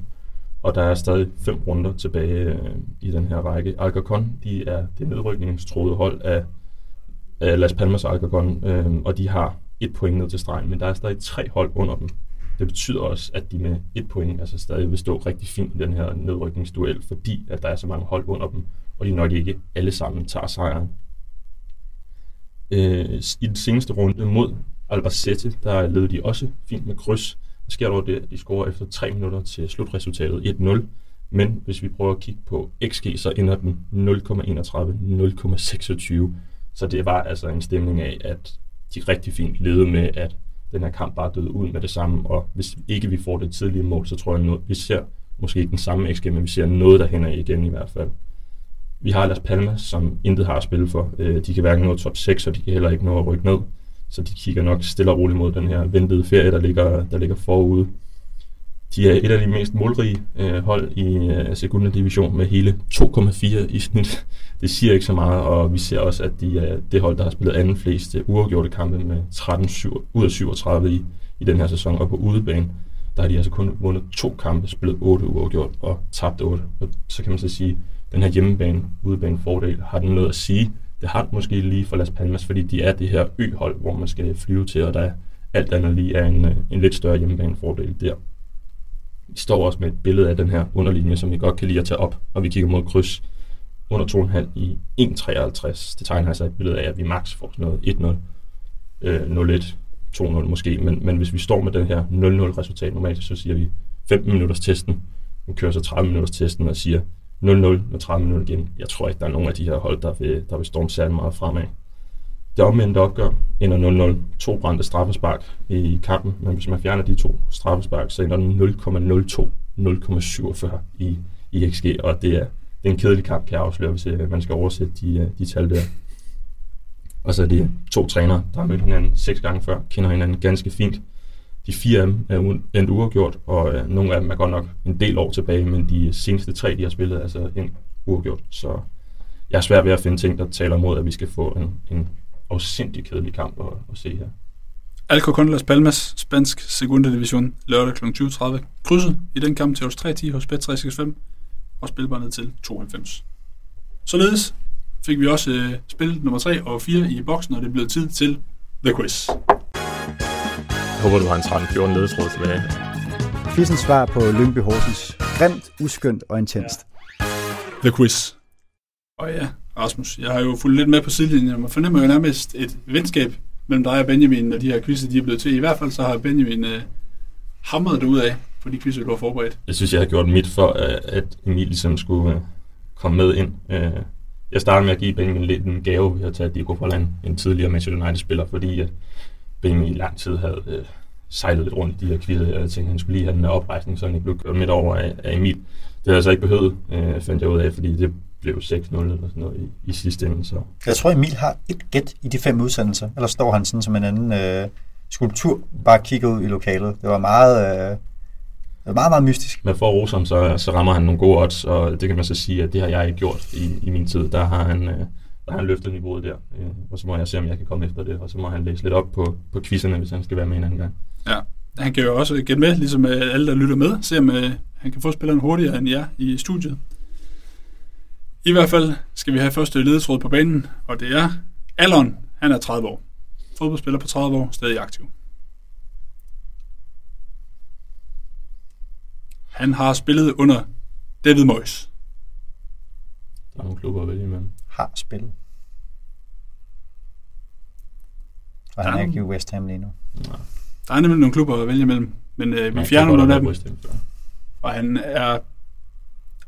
og der er stadig fem runder tilbage øh, i den her række. Alcorcon, de er det nedrykningstroede hold af, af Las Palmas Alcorcon, øh, og de har et point ned til stregen, men der er stadig tre hold under dem. Det betyder også, at de med et point altså stadig vil stå rigtig fint i den her nedrykningsduel, fordi at der er så mange hold under dem, og de nok ikke alle sammen tager sejren. Øh, I den seneste runde mod Albacete, der led de også fint med kryds. Der sker dog det, at de scorer efter 3 minutter til slutresultatet 1-0. Men hvis vi prøver at kigge på XG, så ender den 0,31, 0,26. Så det var altså en stemning af, at de rigtig fint levede med, at den her kamp bare døde ud med det samme. Og hvis ikke vi får det tidlige mål, så tror jeg, at vi ser måske ikke den samme XG, men vi ser noget, der hænder igen i hvert fald. Vi har Las Palmas, som intet har at spille for. Øh, de kan hverken nå top 6, og de kan heller ikke nå at rykke ned. Så de kigger nok stille og roligt mod den her ventede ferie, der ligger, der ligger forude. De er et af de mest målrige øh, hold i øh, segunda division med hele 2,4 i snit. Det siger ikke så meget, og vi ser også, at de er det hold, der har spillet anden flest øh, uafgjorte kampe med 13 7, ud af 37 i, i den her sæson. Og på udebane, der har de altså kun vundet to kampe, spillet 8 uafgjort og tabt 8. Og så kan man så sige, den her hjemmebane, udebane fordel, har den noget at sige. Det har den måske lige for Las Palmas, fordi de er det her ø-hold, hvor man skal flyve til, og der er alt andet lige er en, øh, en lidt større hjemmebane fordel der. Vi står også med et billede af den her underlinje, som vi godt kan lide at tage op, og vi kigger mod kryds under 2,5 i 1,53. Det tegner altså et billede af, at vi maks får sådan noget 1-0, øh, 0-1, 2-0 måske, men, men hvis vi står med den her 0-0 resultat normalt, så siger vi 15 minutters testen, vi kører så 30 minutters testen og siger 0-0 med 30 minutter igen. Jeg tror ikke, der er nogen af de her hold, der vil, der vil storme særlig meget fremad. Det omvendte opgør ender 0-0. To brændte straffespark i kampen, men hvis man fjerner de to straffespark, så ender den 0,02, 0,47 i, i XG, og det er, det er en kedelig kamp, kan jeg afsløre, hvis øh, man skal oversætte de, øh, de tal der. Og så er det to trænere, der har mødt hinanden seks gange før, kender hinanden ganske fint. De fire af dem er endt uafgjort, og øh, nogle af dem er godt nok en del år tilbage, men de seneste tre, de har spillet, er altså endt uafgjort. Så jeg er svært ved at finde ting, der taler imod, at vi skal få en, en afsindig kedelig kamp at, at se her. Alcocon Las Palmas, spansk segunda division, lørdag kl. 20.30. Krydset i den kamp til hos 3-10 hos Bet365 og spilbar ned til 92. Således fik vi også øh, spil nummer 3 og 4 i boksen, og det blev tid til The Quiz. Jeg håber, du har en 13-14 ledetråd tilbage. Quizens svar på Lyngby Horsens. Grimt, uskyndt og intenst. The Quiz. Og ja, Rasmus, jeg har jo fulgt lidt med på sidelinjen, og fornemmer jo nærmest et venskab mellem dig og Benjamin, når de her quizzer de er blevet til. I hvert fald så har Benjamin øh, hamret det ud af på de quizzer, du har forberedt. Jeg synes, jeg har gjort mit for, øh, at Emil ligesom skulle øh, komme med ind. Øh, jeg startede med at give Benjamin lidt en gave ved at tage Diego Forland, en tidligere Manchester United-spiller, fordi at Benjamin i lang tid havde øh, sejlet lidt rundt i de her quizzer. Jeg tænkte, at han skulle lige have den her oprejsning, så han ikke blev kørt midt over af, af Emil. Det havde jeg så ikke behøvet, øh, fandt jeg ud af, fordi det blev 6-0 eller sådan noget i, i sidste ende. Så. Jeg tror, Emil har et gæt i de fem udsendelser. Eller står han sådan som en anden øh, skulptur, bare kigger ud i lokalet. Det var meget... Øh, det var meget, meget mystisk. Men for at rose ham, så, så rammer han nogle gode odds, og det kan man så sige, at det har jeg ikke gjort i, i min tid. Der har han, øh, der har han løftet niveauet der, øh, og så må jeg se, om jeg kan komme efter det, og så må han læse lidt op på, på quizzerne, hvis han skal være med en anden gang. Ja, han kan jo også gætte med, ligesom øh, alle, der lytter med, se om øh, han kan få spilleren hurtigere end jer i studiet. I hvert fald skal vi have første ledetråd på banen, og det er Allon. Han er 30 år. Fodboldspiller på 30 år, stadig aktiv. Han har spillet under David Moyes. Der er nogle klubber at vælge imellem. Har spillet. Og han er ikke i West Ham lige nu. Nej, Der er nemlig nogle klubber at vælge imellem, men øh, vi fjerner nogle af dem. Og han er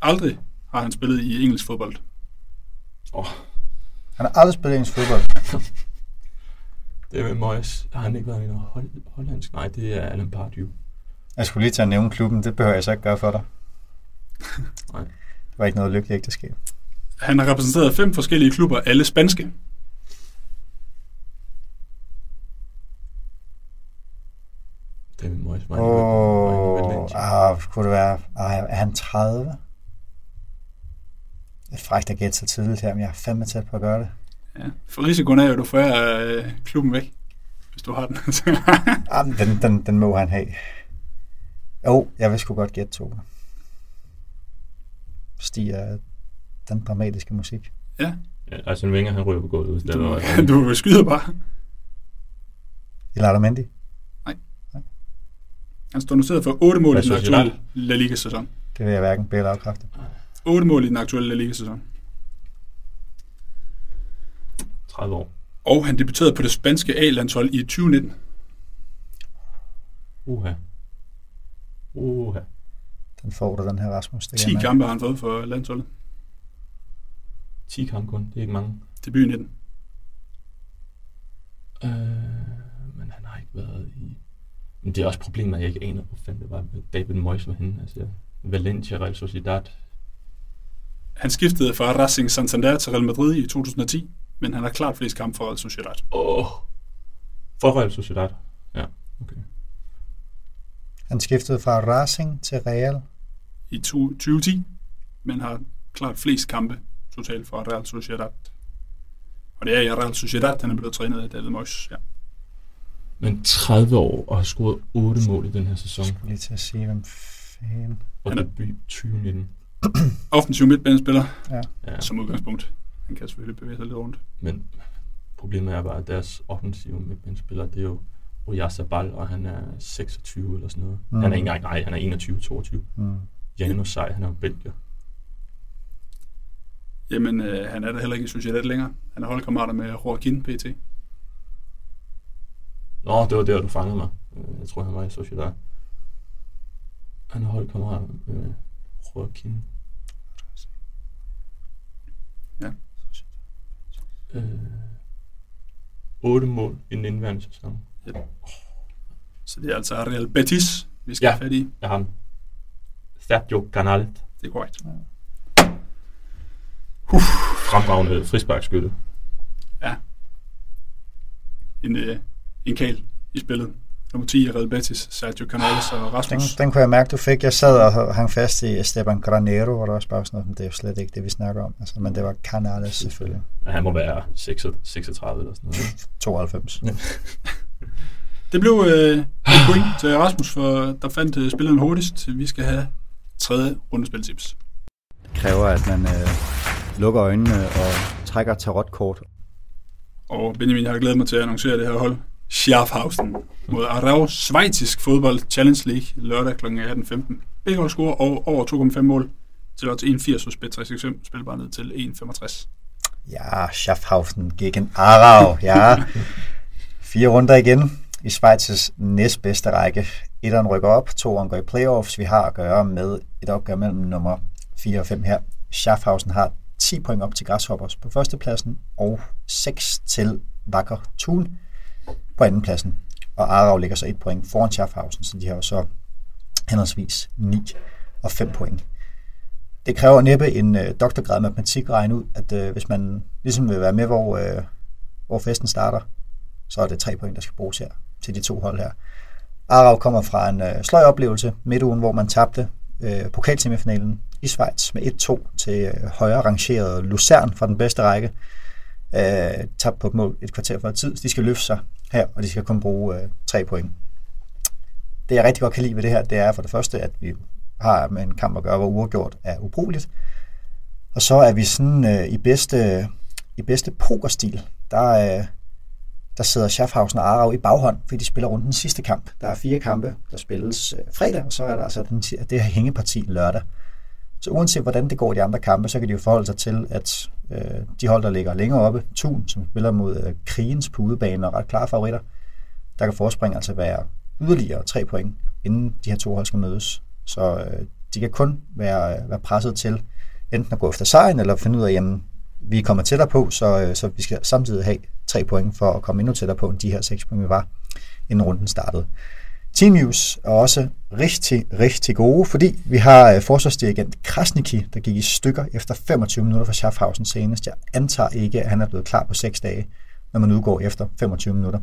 aldrig har han spillet i engelsk fodbold. Åh, Han har aldrig spillet engelsk fodbold. det er med Moyes. Har han ikke været i noget hold, hollandsk? Nej, det er Alan Pardew. Jeg skulle lige til at nævne klubben. Det behøver jeg så ikke gøre for dig. Nej. Det var ikke noget lykkeligt ægteskab. Han har repræsenteret fem forskellige klubber, alle spanske. Det er med Moyes. Var Åh, oh, ah, kunne det være... Ah, er han 30? Det er frækt at gætte så tidligt her, men jeg er fandme tæt på at gøre det. Ja. For risikoen er jo, at du får øh, klubben væk, hvis du har den. Ah, men den, den, den må han have. Jo, jeg vil sgu godt gætte to. Stiger den dramatiske musik. ja, Ja, Arsene Wenger, han ryger på gulvet. du, var- du skyder bare. Ilata Mendy. Han står noteret for 8 mål i den aktuelle La Liga-sæson. Det vil jeg hverken eller afkræfte. 8 mål i den aktuelle Liga-sæson. 30 år. Og han debuterede på det spanske A-landshold i 2019. Uha. Uha. Den får du, den her Rasmus. Det kan 10 jeg mærke. kampe har han fået for landsholdet. 10 kampe kun. Det er ikke mange. Debut i 19. Øh, men han har ikke været i... Men det er også problemet, at jeg ikke aner, hvor fanden det var, David Moyes var henne. Altså, Valencia, Real Sociedad. Han skiftede fra Racing Santander til Real Madrid i 2010, men han har klart flest kampe for Real Sociedad. Åh. Oh. For Real Sociedad. Ja, okay. Han skiftede fra Racing til Real. i to- 2010, men har klart flest kampe totalt for Real Sociedad. Og det er i Real Sociedad, han er blevet trænet af David Moyes. Ja. Men 30 år og har scoret 8 mål i den her sæson. Jeg skulle lige til at sige, hvem fanden... Og Han er- debut 2019. Offensiv midtbanespiller, Ja, som udgangspunkt. Han kan selvfølgelig bevæge sig lidt rundt. men problemet er bare, at deres offensive midtbanespiller, det er jo Oyarzabal, og han er 26 eller sådan noget. Mm. Han er ikke engang, nej, han er 21-22. Mm. Janus Sej, han er jo belgier. Jamen, øh, han er der heller ikke i Sociedad længere. Han er holdkammerater med Joaquin PT. Nå, det var der, du fangede mig. Øh, Jeg tror, han var i Sociedad. Han er holdkammerat med Joaquin. Ja. Øh, 8 mål i den indværende sæson. Så det er altså Real Betis, vi skal Ja. have fat i. Har ham. Sergio Canalt. Det er korrekt. Fremragende frisparkskytte. En, øh, en kal i spillet. Nummer 10 er Real Betis, Sergio Canales og Den, Rasmus. den kunne jeg mærke, du fik. Jeg sad og hang fast i Esteban Granero, hvor der også bare var sådan noget, men det er jo slet ikke det, vi snakker om. Altså, men det var Canales selvfølgelig. Men han må være 36 36 eller sådan noget. 92. Det blev øh, et point til Rasmus, for der fandt øh, spilleren hurtigst. Vi skal have tredje rundespiltips. kræver, at man øh, lukker øjnene og trækker tarotkort. Og Benjamin, jeg har glædet mig til at annoncere det her hold. Schaffhausen mod Arau Schweizisk fodbold Challenge League lørdag kl. 18.15. Begge hold scorer over, over 2,5 mål til odds 1,80 hos Bet365. Spil bare ned til 1,65. Ja, Schaffhausen gegen Arau, ja. Fire runder igen i Schweiz's næstbedste række. Etteren rykker op, toeren går i playoffs. Vi har at gøre med et opgør mellem nummer 4 og 5 her. Schaffhausen har 10 point op til Grasshoppers på førstepladsen og 6 til Wacker Thun på andenpladsen. Og Arau ligger så et point foran Schaffhausen, så de har jo så henholdsvis 9 og 5 point. Det kræver næppe en øh, doktorgrad matematik regne ud, at øh, hvis man ligesom vil være med, hvor, øh, hvor festen starter, så er det tre point, der skal bruges her til de to hold her. Arau kommer fra en øh, sløj oplevelse midt ugen, hvor man tabte øh, pokalsemifinalen i Schweiz med 1-2 til øh, højere rangeret Lucerne fra den bedste række. Øh, tabt på et mål et kvarter for tid, så de skal løfte sig her, og de skal kun bruge øh, tre point. Det jeg rigtig godt kan lide ved det her, det er for det første, at vi har med en kamp at gøre, hvor uafgjort er ubrugeligt. Og så er vi sådan øh, i bedste, i bedste pokerstil, der, øh, der sidder Schaffhausen og Arau i baghånd, fordi de spiller rundt den sidste kamp. Der er fire kampe, der spilles øh, fredag, og så er der altså den, det her hængeparti lørdag. Så uanset hvordan det går i de andre kampe, så kan de jo forholde sig til, at øh, de hold, der ligger længere oppe, Thun, som spiller mod øh, krigens på udebane og ret klare favoritter, der kan forspring altså være yderligere tre point, inden de her to hold skal mødes. Så øh, de kan kun være, øh, være presset til enten at gå efter sejren, eller finde ud af, at vi kommer tættere på, så, øh, så vi skal samtidig have tre point for at komme endnu tættere på, end de her seks point, vi var, inden runden startede. Team News er også rigtig, rigtig gode, fordi vi har øh, forsvarsdirigent Krasniki, der gik i stykker efter 25 minutter fra Schaffhausen senest. Jeg antager ikke, at han er blevet klar på 6 dage, når man udgår efter 25 minutter.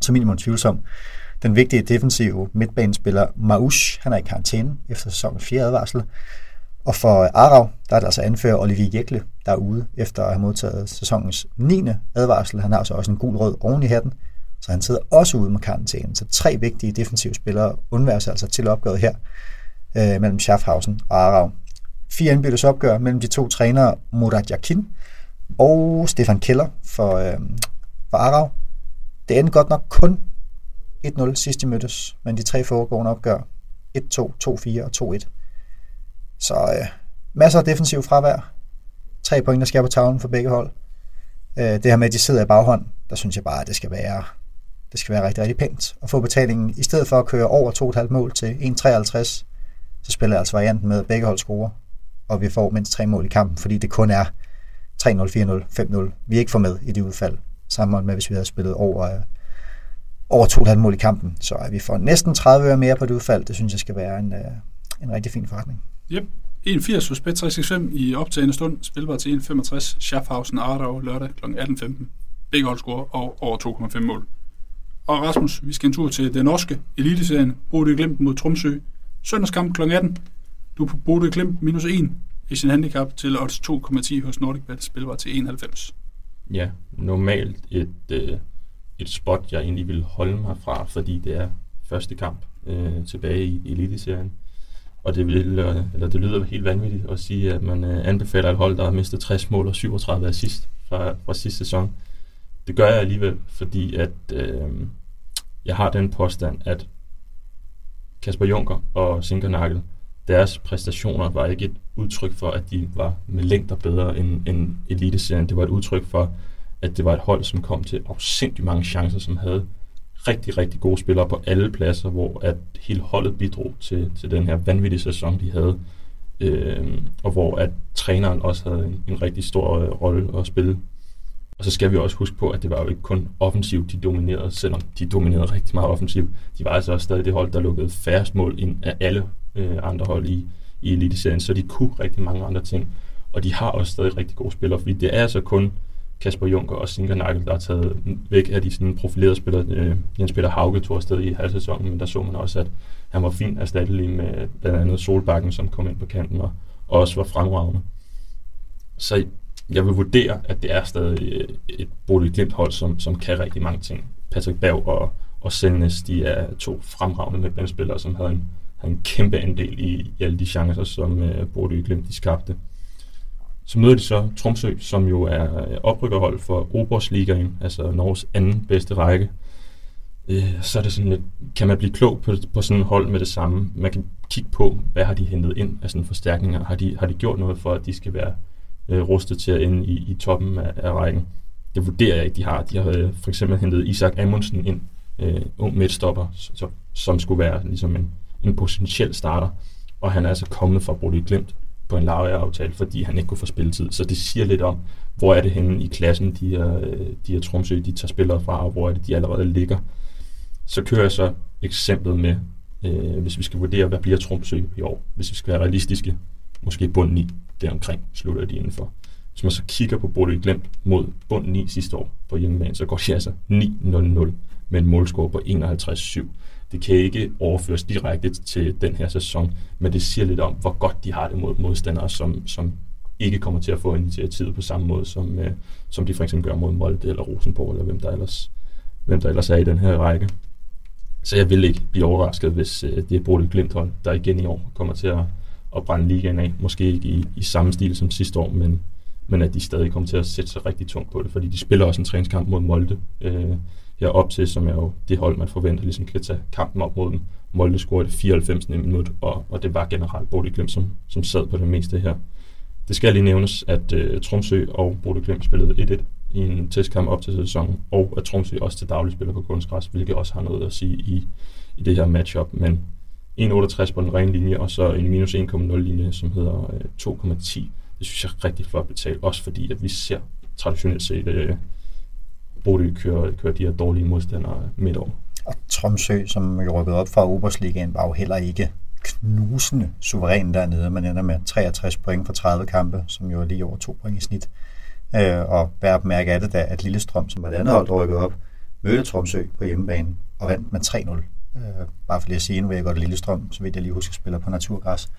Så minimum tvivlsom. Den vigtige defensive midtbanespiller Mausch, han er i karantæne efter sæsonens fjerde advarsel. Og for Arav, der er det altså anfører Olivier Jekle, der er ude efter at have modtaget sæsonens 9. advarsel. Han har altså også en gul rød oven i hatten, så han sidder også ude med karantæne. Så tre vigtige defensive spillere undværes altså til opgøret her øh, mellem Schaffhausen og Arau. Fire indbyttes opgør mellem de to trænere, Murat Yakin og Stefan Keller for, øh, for Arau. Det endte godt nok kun 1-0 sidst de mødtes, men de tre foregående opgør 1-2, 2-4 og 2-1. Så øh, masser af defensiv fravær. Tre point, der skal på tavlen for begge hold. Øh, det her med, at de sidder i baghånd, der synes jeg bare, at det skal være, det skal være rigtig, rigtig pænt. at få betalingen, i stedet for at køre over 2,5 mål til 1,53, så spiller jeg altså varianten med, at begge hold scorer, og vi får mindst tre mål i kampen, fordi det kun er 3-0, 4-0, 5-0, vi ikke får med i det udfald, sammen med, hvis vi havde spillet over, øh, over 2,5 mål i kampen. Så at vi får næsten 30 øre mere på det udfald, det synes jeg skal være en, øh, en rigtig fin forretning. Yep. 1,80 hos Bet365 i optagende stund. Spilbar til 1,65. Schaffhausen Ardau lørdag kl. 18.15. Begge hold scorer og over 2,5 mål. Og Rasmus, vi skal en tur til den norske eliteserien. Bodø Glimt mod Tromsø. Søndagskamp kl. 18. Du er på Bodø Glimt minus 1 i sin handicap til odds 2,10 hos NordicBet. Spilbar til 91. Ja, normalt et, øh, et spot, jeg egentlig vil holde mig fra, fordi det er første kamp øh, tilbage i eliteserien. Og det, vil, øh, eller det lyder helt vanvittigt at sige, at man øh, anbefaler et hold, der har mistet 60 mål og 37 assist fra, fra sidste sæson. Det gør jeg alligevel, fordi at øh, jeg har den påstand, at Kasper Junker og Sinkernagel, deres præstationer var ikke et udtryk for, at de var med længder bedre end, end eliteserien. Det var et udtryk for, at det var et hold, som kom til afsindig mange chancer, som havde rigtig, rigtig gode spillere på alle pladser, hvor at hele holdet bidrog til, til den her vanvittige sæson, de havde. Øh, og hvor at træneren også havde en, en rigtig stor øh, rolle at spille. Og så skal vi også huske på, at det var jo ikke kun offensivt, de dominerede, selvom de dominerede rigtig meget offensivt. De var altså også stadig det hold, der lukkede færrest mål ind af alle øh, andre hold i, i eliteserien, så de kunne rigtig mange andre ting. Og de har også stadig rigtig gode spillere, fordi det er altså kun Kasper Junker og Sinker Nagel, der er taget væk af de sådan profilerede spillere. Øh, Jens Peter Hauge tog afsted i halvsæsonen, men der så man også, at han var fint erstattelig med blandt andet Solbakken, som kom ind på kanten og, og også var fremragende. Så jeg vil vurdere, at det er stadig øh, et Bodil Glimt hold, som, som kan rigtig mange ting. Patrick Berg og, og Selnes, de er to fremragende midtbanespillere, som havde en, havde en kæmpe andel i, i alle de chancer, som øh, uh, Bodil Glimt de skabte. Så møder de så Tromsø, som jo er øh, oprykkerhold for Oberstligaen, altså Norges anden bedste række. øh, så er det sådan lidt, kan man blive klog på, på sådan et hold med det samme? Man kan kigge på, hvad har de hentet ind af sådan forstærkninger? Har de, har de gjort noget for, at de skal være øh, rustet til at ende i, i toppen af, af rækken? Det vurderer jeg ikke, de har. De har øh, for eksempel hentet Isak Amundsen ind, øh, ung midtstopper, så, som skulle være ligesom en, en potentiel starter. Og han er altså kommet fra Brody Glimt på en lavere aftale, fordi han ikke kunne få spilletid. Så det siger lidt om, hvor er det henne i klassen, de her, de her Tromsø, de tager spillere fra, og hvor er det, de allerede ligger. Så kører jeg så eksemplet med, øh, hvis vi skal vurdere, hvad bliver Tromsø i år, hvis vi skal være realistiske, måske bund 9, deromkring slutter de indenfor. Hvis man så kigger på Bodø Glemt mod bund 9 sidste år på hjemmebane, så går de altså 9-0-0 med en målscore på 51-7. Det kan ikke overføres direkte til den her sæson, men det siger lidt om, hvor godt de har det mod modstandere, som, som ikke kommer til at få initiativet på samme måde, som, øh, som de for eksempel gør mod Molde eller Rosenborg, eller hvem der ellers, hvem der ellers er i den her række. Så jeg vil ikke blive overrasket, hvis øh, det er Bodø Glinthold, der igen i år kommer til at, at brænde ligaen af. Måske ikke i, i samme stil som sidste år, men, men at de stadig kommer til at sætte sig rigtig tungt på det, fordi de spiller også en træningskamp mod Molde øh, herop til, som er jo det hold, man forventer ligesom kan tage kampen op mod dem. Molde scorede det 94. minut, og, og det var generelt Bodø Glimt, som, som sad på det meste her. Det skal lige nævnes, at øh, Tromsø og Bodø Glimt spillede 1-1 i en testkamp op til sæsonen, og at Tromsø også til daglig spiller på kunstgræs, hvilket også har noget at sige i, i det her matchup. Men 1,68 på den rene linje, og så en minus 1,0 linje, som hedder øh, 2,10. Det synes jeg er rigtig flot betalt, også fordi at vi ser traditionelt set, at øh, Bodø kører, kører de her dårlige modstandere midt over. Og Tromsø, som jo rykkede op fra Obersligaen, var jo heller ikke knusende suveræn dernede. Man ender med 63 point for 30 kampe, som jo er lige over 2 point i snit. Øh, og værd at mærke af det, da at Lillestrøm, som var det andet hold, rykkede op, mødte Tromsø på hjemmebane og vandt med 3-0. Øh, bare for lige at sige, nu ved jeg godt Lillestrøm, så vidt jeg lige husker, spiller på naturgræs.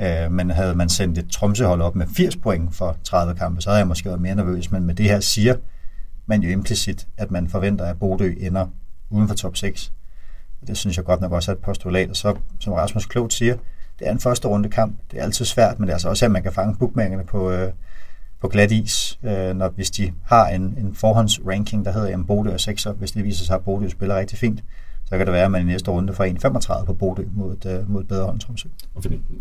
Øh, men havde man sendt et tromsehold op med 80 point for 30 kampe, så havde jeg måske været mere nervøs. Men med det her siger man jo implicit, at man forventer, at Bodø ender uden for top 6. Det synes jeg godt nok også er et postulat. Og så, som Rasmus Klogt siger, det er en første runde kamp. Det er altid svært, men det er altså også, at man kan fange bookmakerne på, øh, på glat is, øh, når, hvis de har en, en forhåndsranking, der hedder, at Bodø er 6, hvis det viser sig, at Bodø spiller rigtig fint, så kan det være, at man i næste runde får 1,35 på Bodø mod, et, mod et bedre hold, Tromsø.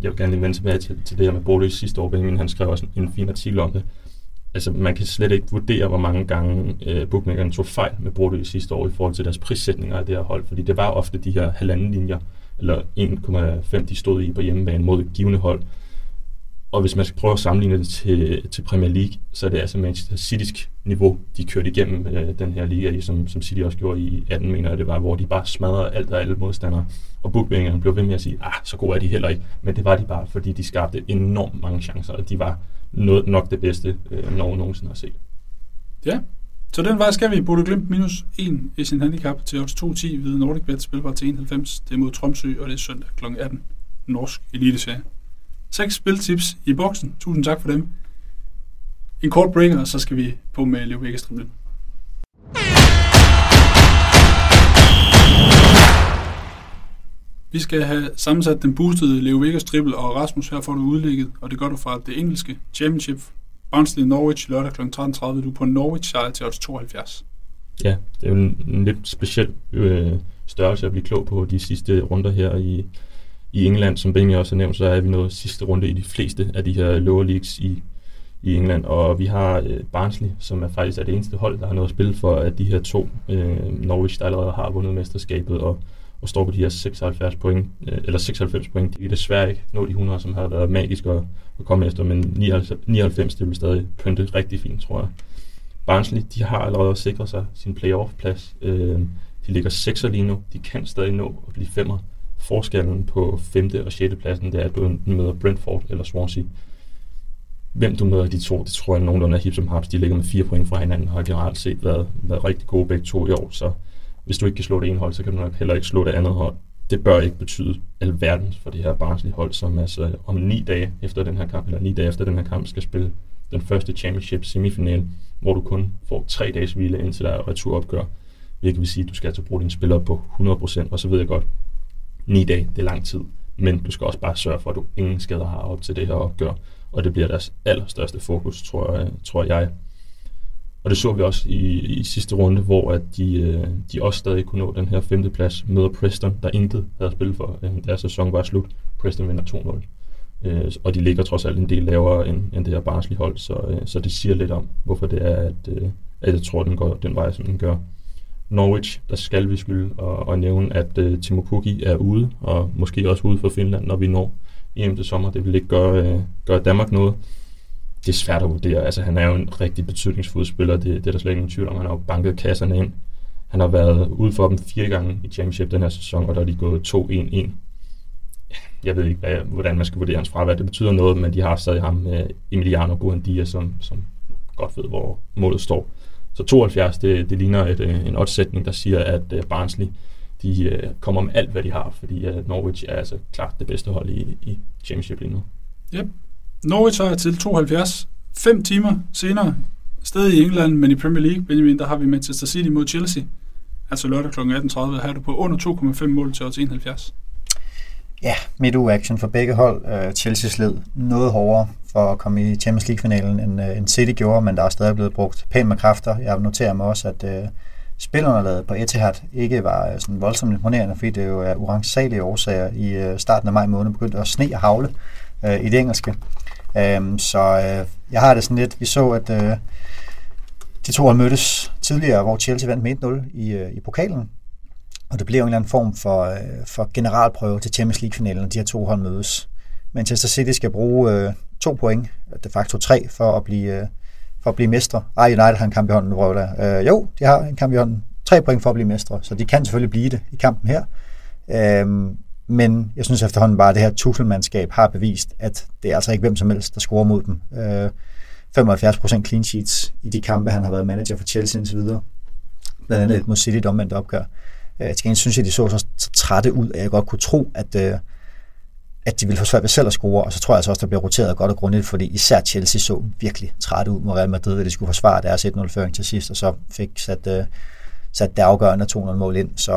Jeg vil gerne lige vende tilbage til, til det her med Bodø sidste år. Benjamin han skrev også en, en fin artikel om det. Altså, man kan slet ikke vurdere, hvor mange gange øh, bookmakerne tog fejl med Bodø sidste år i forhold til deres prissætninger af det her hold, fordi det var ofte de her halvanden linjer, eller 1,5 de stod i på hjemmebane mod et givende hold, og hvis man skal prøve at sammenligne det til, til Premier League, så er det altså Manchester City's niveau, de kørte igennem øh, den her liga, som, som City også gjorde i 18, mener jeg det var, hvor de bare smadrede alt og alle modstandere. Og bookmakerne blev ved med at sige, ah, så gode er de heller ikke. Men det var de bare, fordi de skabte enormt mange chancer, og de var noget, nok det bedste, øh, Norge nogensinde har set. Ja, så den vej skal vi. Bodo Glimt minus 1 i sin handicap til odds 2.10 ved Nordic Bet, spilbar til 91. Det er mod Tromsø, og det er søndag kl. 18. Norsk Eliteserie. Seks spiltips i boksen. Tusind tak for dem. En kort break, og så skal vi på med Leo lidt. Vi skal have sammensat den boostede Leo Vegas triple, og Rasmus, her får du udlægget, og det gør du fra det engelske Championship. Barnsley Norwich lørdag kl. 13.30. Du er på Norwich sejr til odds 72. Ja, det er jo en, en lidt speciel øh, størrelse at blive klog på de sidste runder her i, i England, som Benjamin også har nævnt, så er vi nået sidste runde i de fleste af de her lower leagues i, i England, og vi har øh, Barnsley, som er faktisk er det eneste hold, der har noget at spille for, at de her to, øh, Norwich, der allerede har vundet mesterskabet, og, og står på de her 76 point, øh, eller 96 point. De er desværre ikke nå de 100, som har været magisk at, at komme efter, men 99, 99 det vil stadig pynte rigtig fint, tror jeg. Barnsley, de har allerede sikret sig sin playoff-plads. Øh, de ligger 6 lige nu. De kan stadig nå at blive femmer forskellen på 5. og 6. pladsen, det er, at du møder Brentford eller Swansea. Hvem du møder de to, det tror jeg nogenlunde er hip som haps. De ligger med fire point fra hinanden og har generelt set været, været rigtig gode begge to i år. Så hvis du ikke kan slå det ene hold, så kan du nok heller ikke slå det andet hold. Det bør ikke betyde alverden for det her barnslige hold, som altså om ni dage efter den her kamp, eller ni dage efter den her kamp, skal spille den første championship semifinal, hvor du kun får tre dages hvile indtil der er returopgør. Hvilket vil sige, at du skal altså bruge dine spillere på 100%, og så ved jeg godt, ni dage, det er lang tid. Men du skal også bare sørge for, at du ingen skader har op til det her opgør. Og det bliver deres allerstørste fokus, tror jeg. Tror jeg. Og det så vi også i, i sidste runde, hvor at de, øh, de også stadig kunne nå den her femte plads, møder Preston, der intet havde spillet for, øh, deres sæson var slut. Preston vinder 2-0. Øh, og de ligger trods alt en del lavere end, end det her Barnsley hold, så, øh, så det siger lidt om, hvorfor det er, at, øh, at jeg tror, den går den vej, som den gør. Norwich, der skal vi skylde og, og nævne, at uh, Timo Pukki er ude, og måske også ude for Finland, når vi når hjem til sommer. Det vil ikke gøre, uh, gøre Danmark noget. Det er svært at vurdere. Altså, han er jo en rigtig betydningsfuld spiller, det, det er der slet ingen tvivl om. Han har jo banket kasserne ind. Han har været ude for dem fire gange i Championship den her sæson, og der er de gået 2-1-1. Jeg ved ikke, hvad, hvordan man skal vurdere hans fravær. Det betyder noget, men de har stadig ham, uh, Emiliano Buendia, som, som godt ved, hvor målet står. Så 72, det, det ligner et, øh, en oddsætning, der siger, at uh, Barnsley de øh, kommer med alt, hvad de har, fordi uh, Norwich er altså klart det bedste hold i, i Championship lige nu. Yep. Norwich har til 72. Fem timer senere, stadig i England, men i Premier League, Benjamin, der har vi Manchester City mod Chelsea. Altså lørdag kl. 18.30, her er du på under 2,5 mål til odds 71. Ja, midt-action for begge hold. Øh, uh, Chelsea sled noget hårdere for at komme i Champions League-finalen, end, uh, end City gjorde, men der er stadig blevet brugt pænt med kræfter. Jeg noterer mig også, at øh, uh, spillerne på Etihad ikke var sådan voldsomt imponerende, fordi det jo er urensagelige årsager. I uh, starten af maj måned begyndte at sne og havle uh, i det engelske. Um, så uh, jeg har det sådan lidt, vi så, at uh, de to hold mødtes tidligere, hvor Chelsea vandt med 1-0 i, uh, i pokalen, og det bliver en eller anden form for, øh, for generalprøve til Champions League-finalen, når de her to hold mødes. Manchester City skal bruge øh, to point, de facto tre, for at blive, øh, for at blive mestre. Ej, United har en kamp i hånden, hvor der. Øh, jo, de har en kamp i hånden. Tre point for at blive mestre, så de kan selvfølgelig blive det i kampen her. Øh, men jeg synes efterhånden bare, at det her Tuchelmandskab har bevist, at det er altså ikke hvem som helst, der scorer mod dem. Øh, 75% clean sheets i de kampe, han har været manager for Chelsea indtil videre. Blandt andet et mod City, et omvendt opgør. Øh, til gengæld synes jeg, de så så, så trætte ud, at jeg godt kunne tro, at, øh, at de ville få svært ved selv at score, og så tror jeg altså også, der bliver roteret godt og grundigt, fordi især Chelsea så virkelig trætte ud mod Real Madrid, at de skulle forsvare deres 1-0-føring til sidst, og så fik sat, øh, sat det afgørende 2-0-mål ind. Så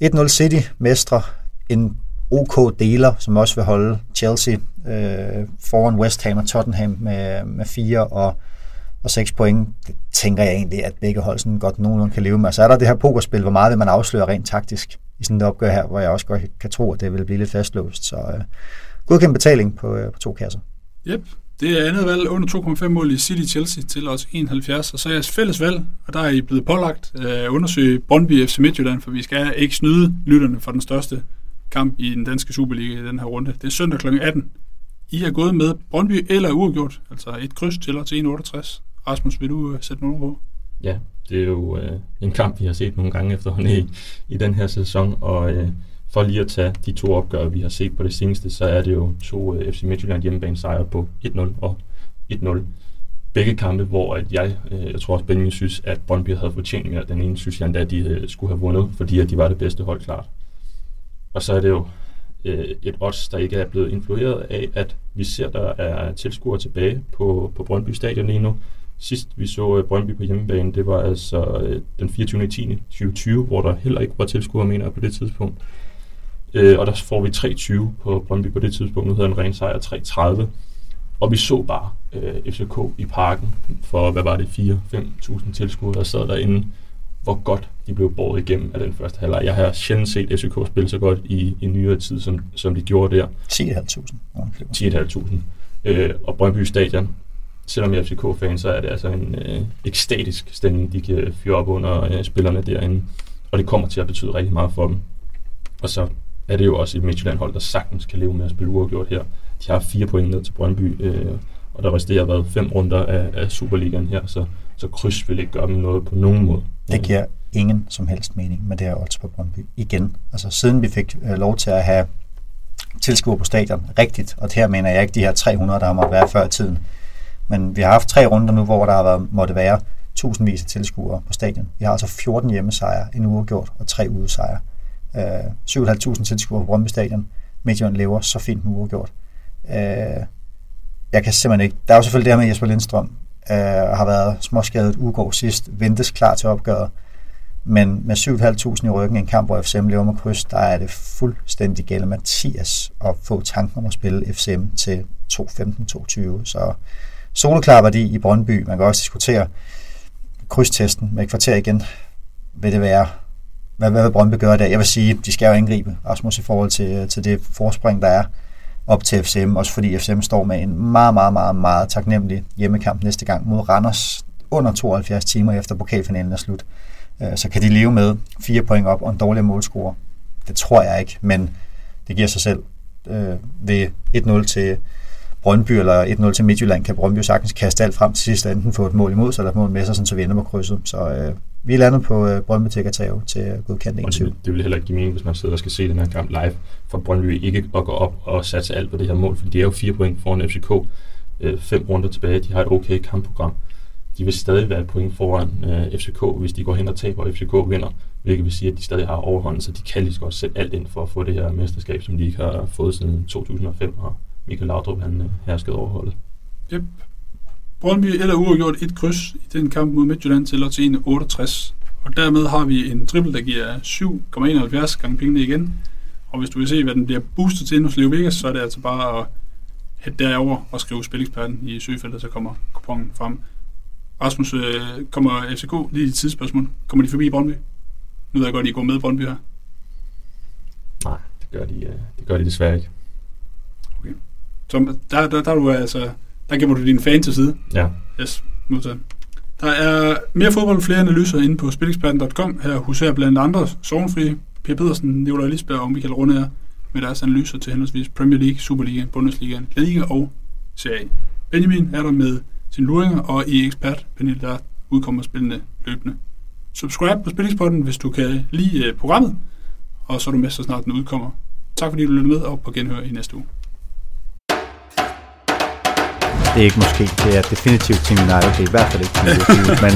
øh, 1-0 City, mestre, en OK deler, som også vil holde Chelsea øh, foran West Ham og Tottenham med, med fire, og og 6 point, det tænker jeg egentlig, at begge hold sådan godt nogenlunde kan leve med. Og så er der det her pokerspil, hvor meget vil man afsløre rent taktisk i sådan et opgør her, hvor jeg også godt kan tro, at det vil blive lidt fastlåst. Så øh, godkendt betaling på, øh, på to kasser. Yep. Det er andet valg under 2,5 mål i City Chelsea til os 71, og så er jeres fælles valg, og der er I blevet pålagt øh, at undersøge Brøndby FC Midtjylland, for vi skal ikke snyde lytterne for den største kamp i den danske Superliga i den her runde. Det er søndag kl. 18. I er gået med Brøndby eller uafgjort, altså et kryds til til 1,68. Rasmus, vil du øh, sætte nogen på? Ja, det er jo øh, en kamp, vi har set nogle gange efterhånden i, i den her sæson, og øh, for lige at tage de to opgør, vi har set på det seneste, så er det jo to øh, FC Midtjylland hjemmebane sejre på 1-0 og 1-0. Begge kampe, hvor at jeg, øh, jeg tror også Benjamin synes, at Brøndby havde fortjent mere. Den ene synes jeg endda, at de øh, skulle have vundet, fordi at de var det bedste hold klart. Og så er det jo øh, et odds, der ikke er blevet influeret af, at vi ser, der er tilskuere tilbage på, på Brøndby Stadion lige nu. Sidst vi så øh, Brøndby på hjemmebane, det var altså øh, den 24. 10. 2020, hvor der heller ikke var tilskuere, mener på det tidspunkt. Øh, og der får vi 3-20 på Brøndby på det tidspunkt. Nu hedder en ren sejr 3-30. Og vi så bare øh, FCK i parken for, hvad var det, 4-5.000 tilskuere, der sad derinde. Hvor godt de blev båret igennem af den første halvleg. Jeg har sjældent set FCK spille så godt i, i nyere tid, som, som de gjorde der. 10.500. 10.500. Øh, og Brøndby Stadion, selvom jeg er FCK-fan, så er det altså en øh, ekstatisk stemning, de kan fyre op under øh, spillerne derinde. Og det kommer til at betyde rigtig meget for dem. Og så er det jo også et Midtjylland-hold, der sagtens kan leve med at spille uafgjort her. De har fire point ned til Brøndby, øh, og der resterer været fem runder af, af Superligaen her, så, så kryds vil ikke gøre dem noget på nogen måde. Det giver ingen som helst mening med det her odds på Brøndby. Igen, altså siden vi fik øh, lov til at have tilskuer på stadion rigtigt, og her mener jeg ikke de her 300, der har måttet være før i tiden, men vi har haft tre runder nu, hvor der har været, måtte være tusindvis af tilskuere på stadion. Vi har altså 14 hjemmesejre, en uafgjort og tre udesejre. Øh, 7.500 tilskuere på Brøndby Stadion. Midtjylland lever så fint med uafgjort. Øh, jeg kan simpelthen ikke... Der er jo selvfølgelig det her med Jesper Lindstrøm, øh, har været småskadet ugår sidst, ventes klar til opgøret. Men med 7.500 i ryggen i en kamp, hvor FCM lever med kryds, der er det fuldstændig gælde Mathias at få tanken om at spille FCM til 2.15-2.20. Så soleklar værdi i Brøndby. Man kan også diskutere, krydstesten med et kvarter igen, vil det være, hvad, hvad vil Brøndby gøre der? Jeg vil sige, de skal jo angribe, Rasmus, i forhold til, øh, til det forspring, der er op til FCM, også fordi FCM står med en meget, meget, meget, meget taknemmelig hjemmekamp næste gang mod Randers under 72 timer efter pokalfinalen er slut. Øh, så kan de leve med fire point op og en dårlig målscore. Det tror jeg ikke, men det giver sig selv. Øh, ved 1-0 til Brøndby eller 1-0 til Midtjylland, kan Brøndby sagtens kaste alt frem til sidst, enten få et mål imod sig, eller et mål med sig, så vi ender på krydset. Så øh, vi er landet på øh, Brøndby til Katao til godkendt 21. Det, det vil heller ikke give mening, hvis man sidder og skal se den her kamp live, for Brøndby ikke at gå op og satse alt på det her mål, fordi de er jo fire point foran FCK, øh, fem runder tilbage, de har et okay kampprogram. De vil stadig være et point foran øh, FCK, hvis de går hen og taber, og FCK vinder, hvilket vil sige, at de stadig har overhånden, så de kan lige så godt sætte alt ind for at få det her mesterskab, som de ikke har fået siden 2005, og Michael Laudrup han øh, herskede overholdet. Yep. Brøndby eller uafgjort et kryds i den kamp mod Midtjylland til odds 1,68. Og dermed har vi en triple, der giver 7,71 gange pengene igen. Og hvis du vil se, hvad den bliver boostet til hos Leo Vegas, så er det altså bare at hætte derover og skrive spileksperten i søgefeltet, så kommer kupongen frem. Rasmus, øh, kommer FCK lige et tidsspørgsmål. Kommer de forbi Brøndby? Nu ved jeg godt, at I går med Brøndby her. Nej, det gør de, øh, det gør de desværre ikke. Okay. Så der, der, der, er du altså, der gemmer du din fan til side. Ja. Yes, modtaget. Der er mere fodbold og flere analyser inde på spileksperten.com. Her huserer blandt andre Sovnfri, Per Pedersen, Nicolai Lisberg og Michael Rundager med deres analyser til henholdsvis Premier League, Superliga, Bundesliga, La Liga og Serie. Benjamin er der med sine luringer, og i ekspertpanel, der udkommer spillende løbende. Subscribe på Spillingspodden, hvis du kan lide uh, programmet, og så er du med, så snart den udkommer. Tak fordi du lyttede med, og på genhør i næste uge. Det er ikke måske, det er definitivt Team United, det er i hvert fald ikke Team United, men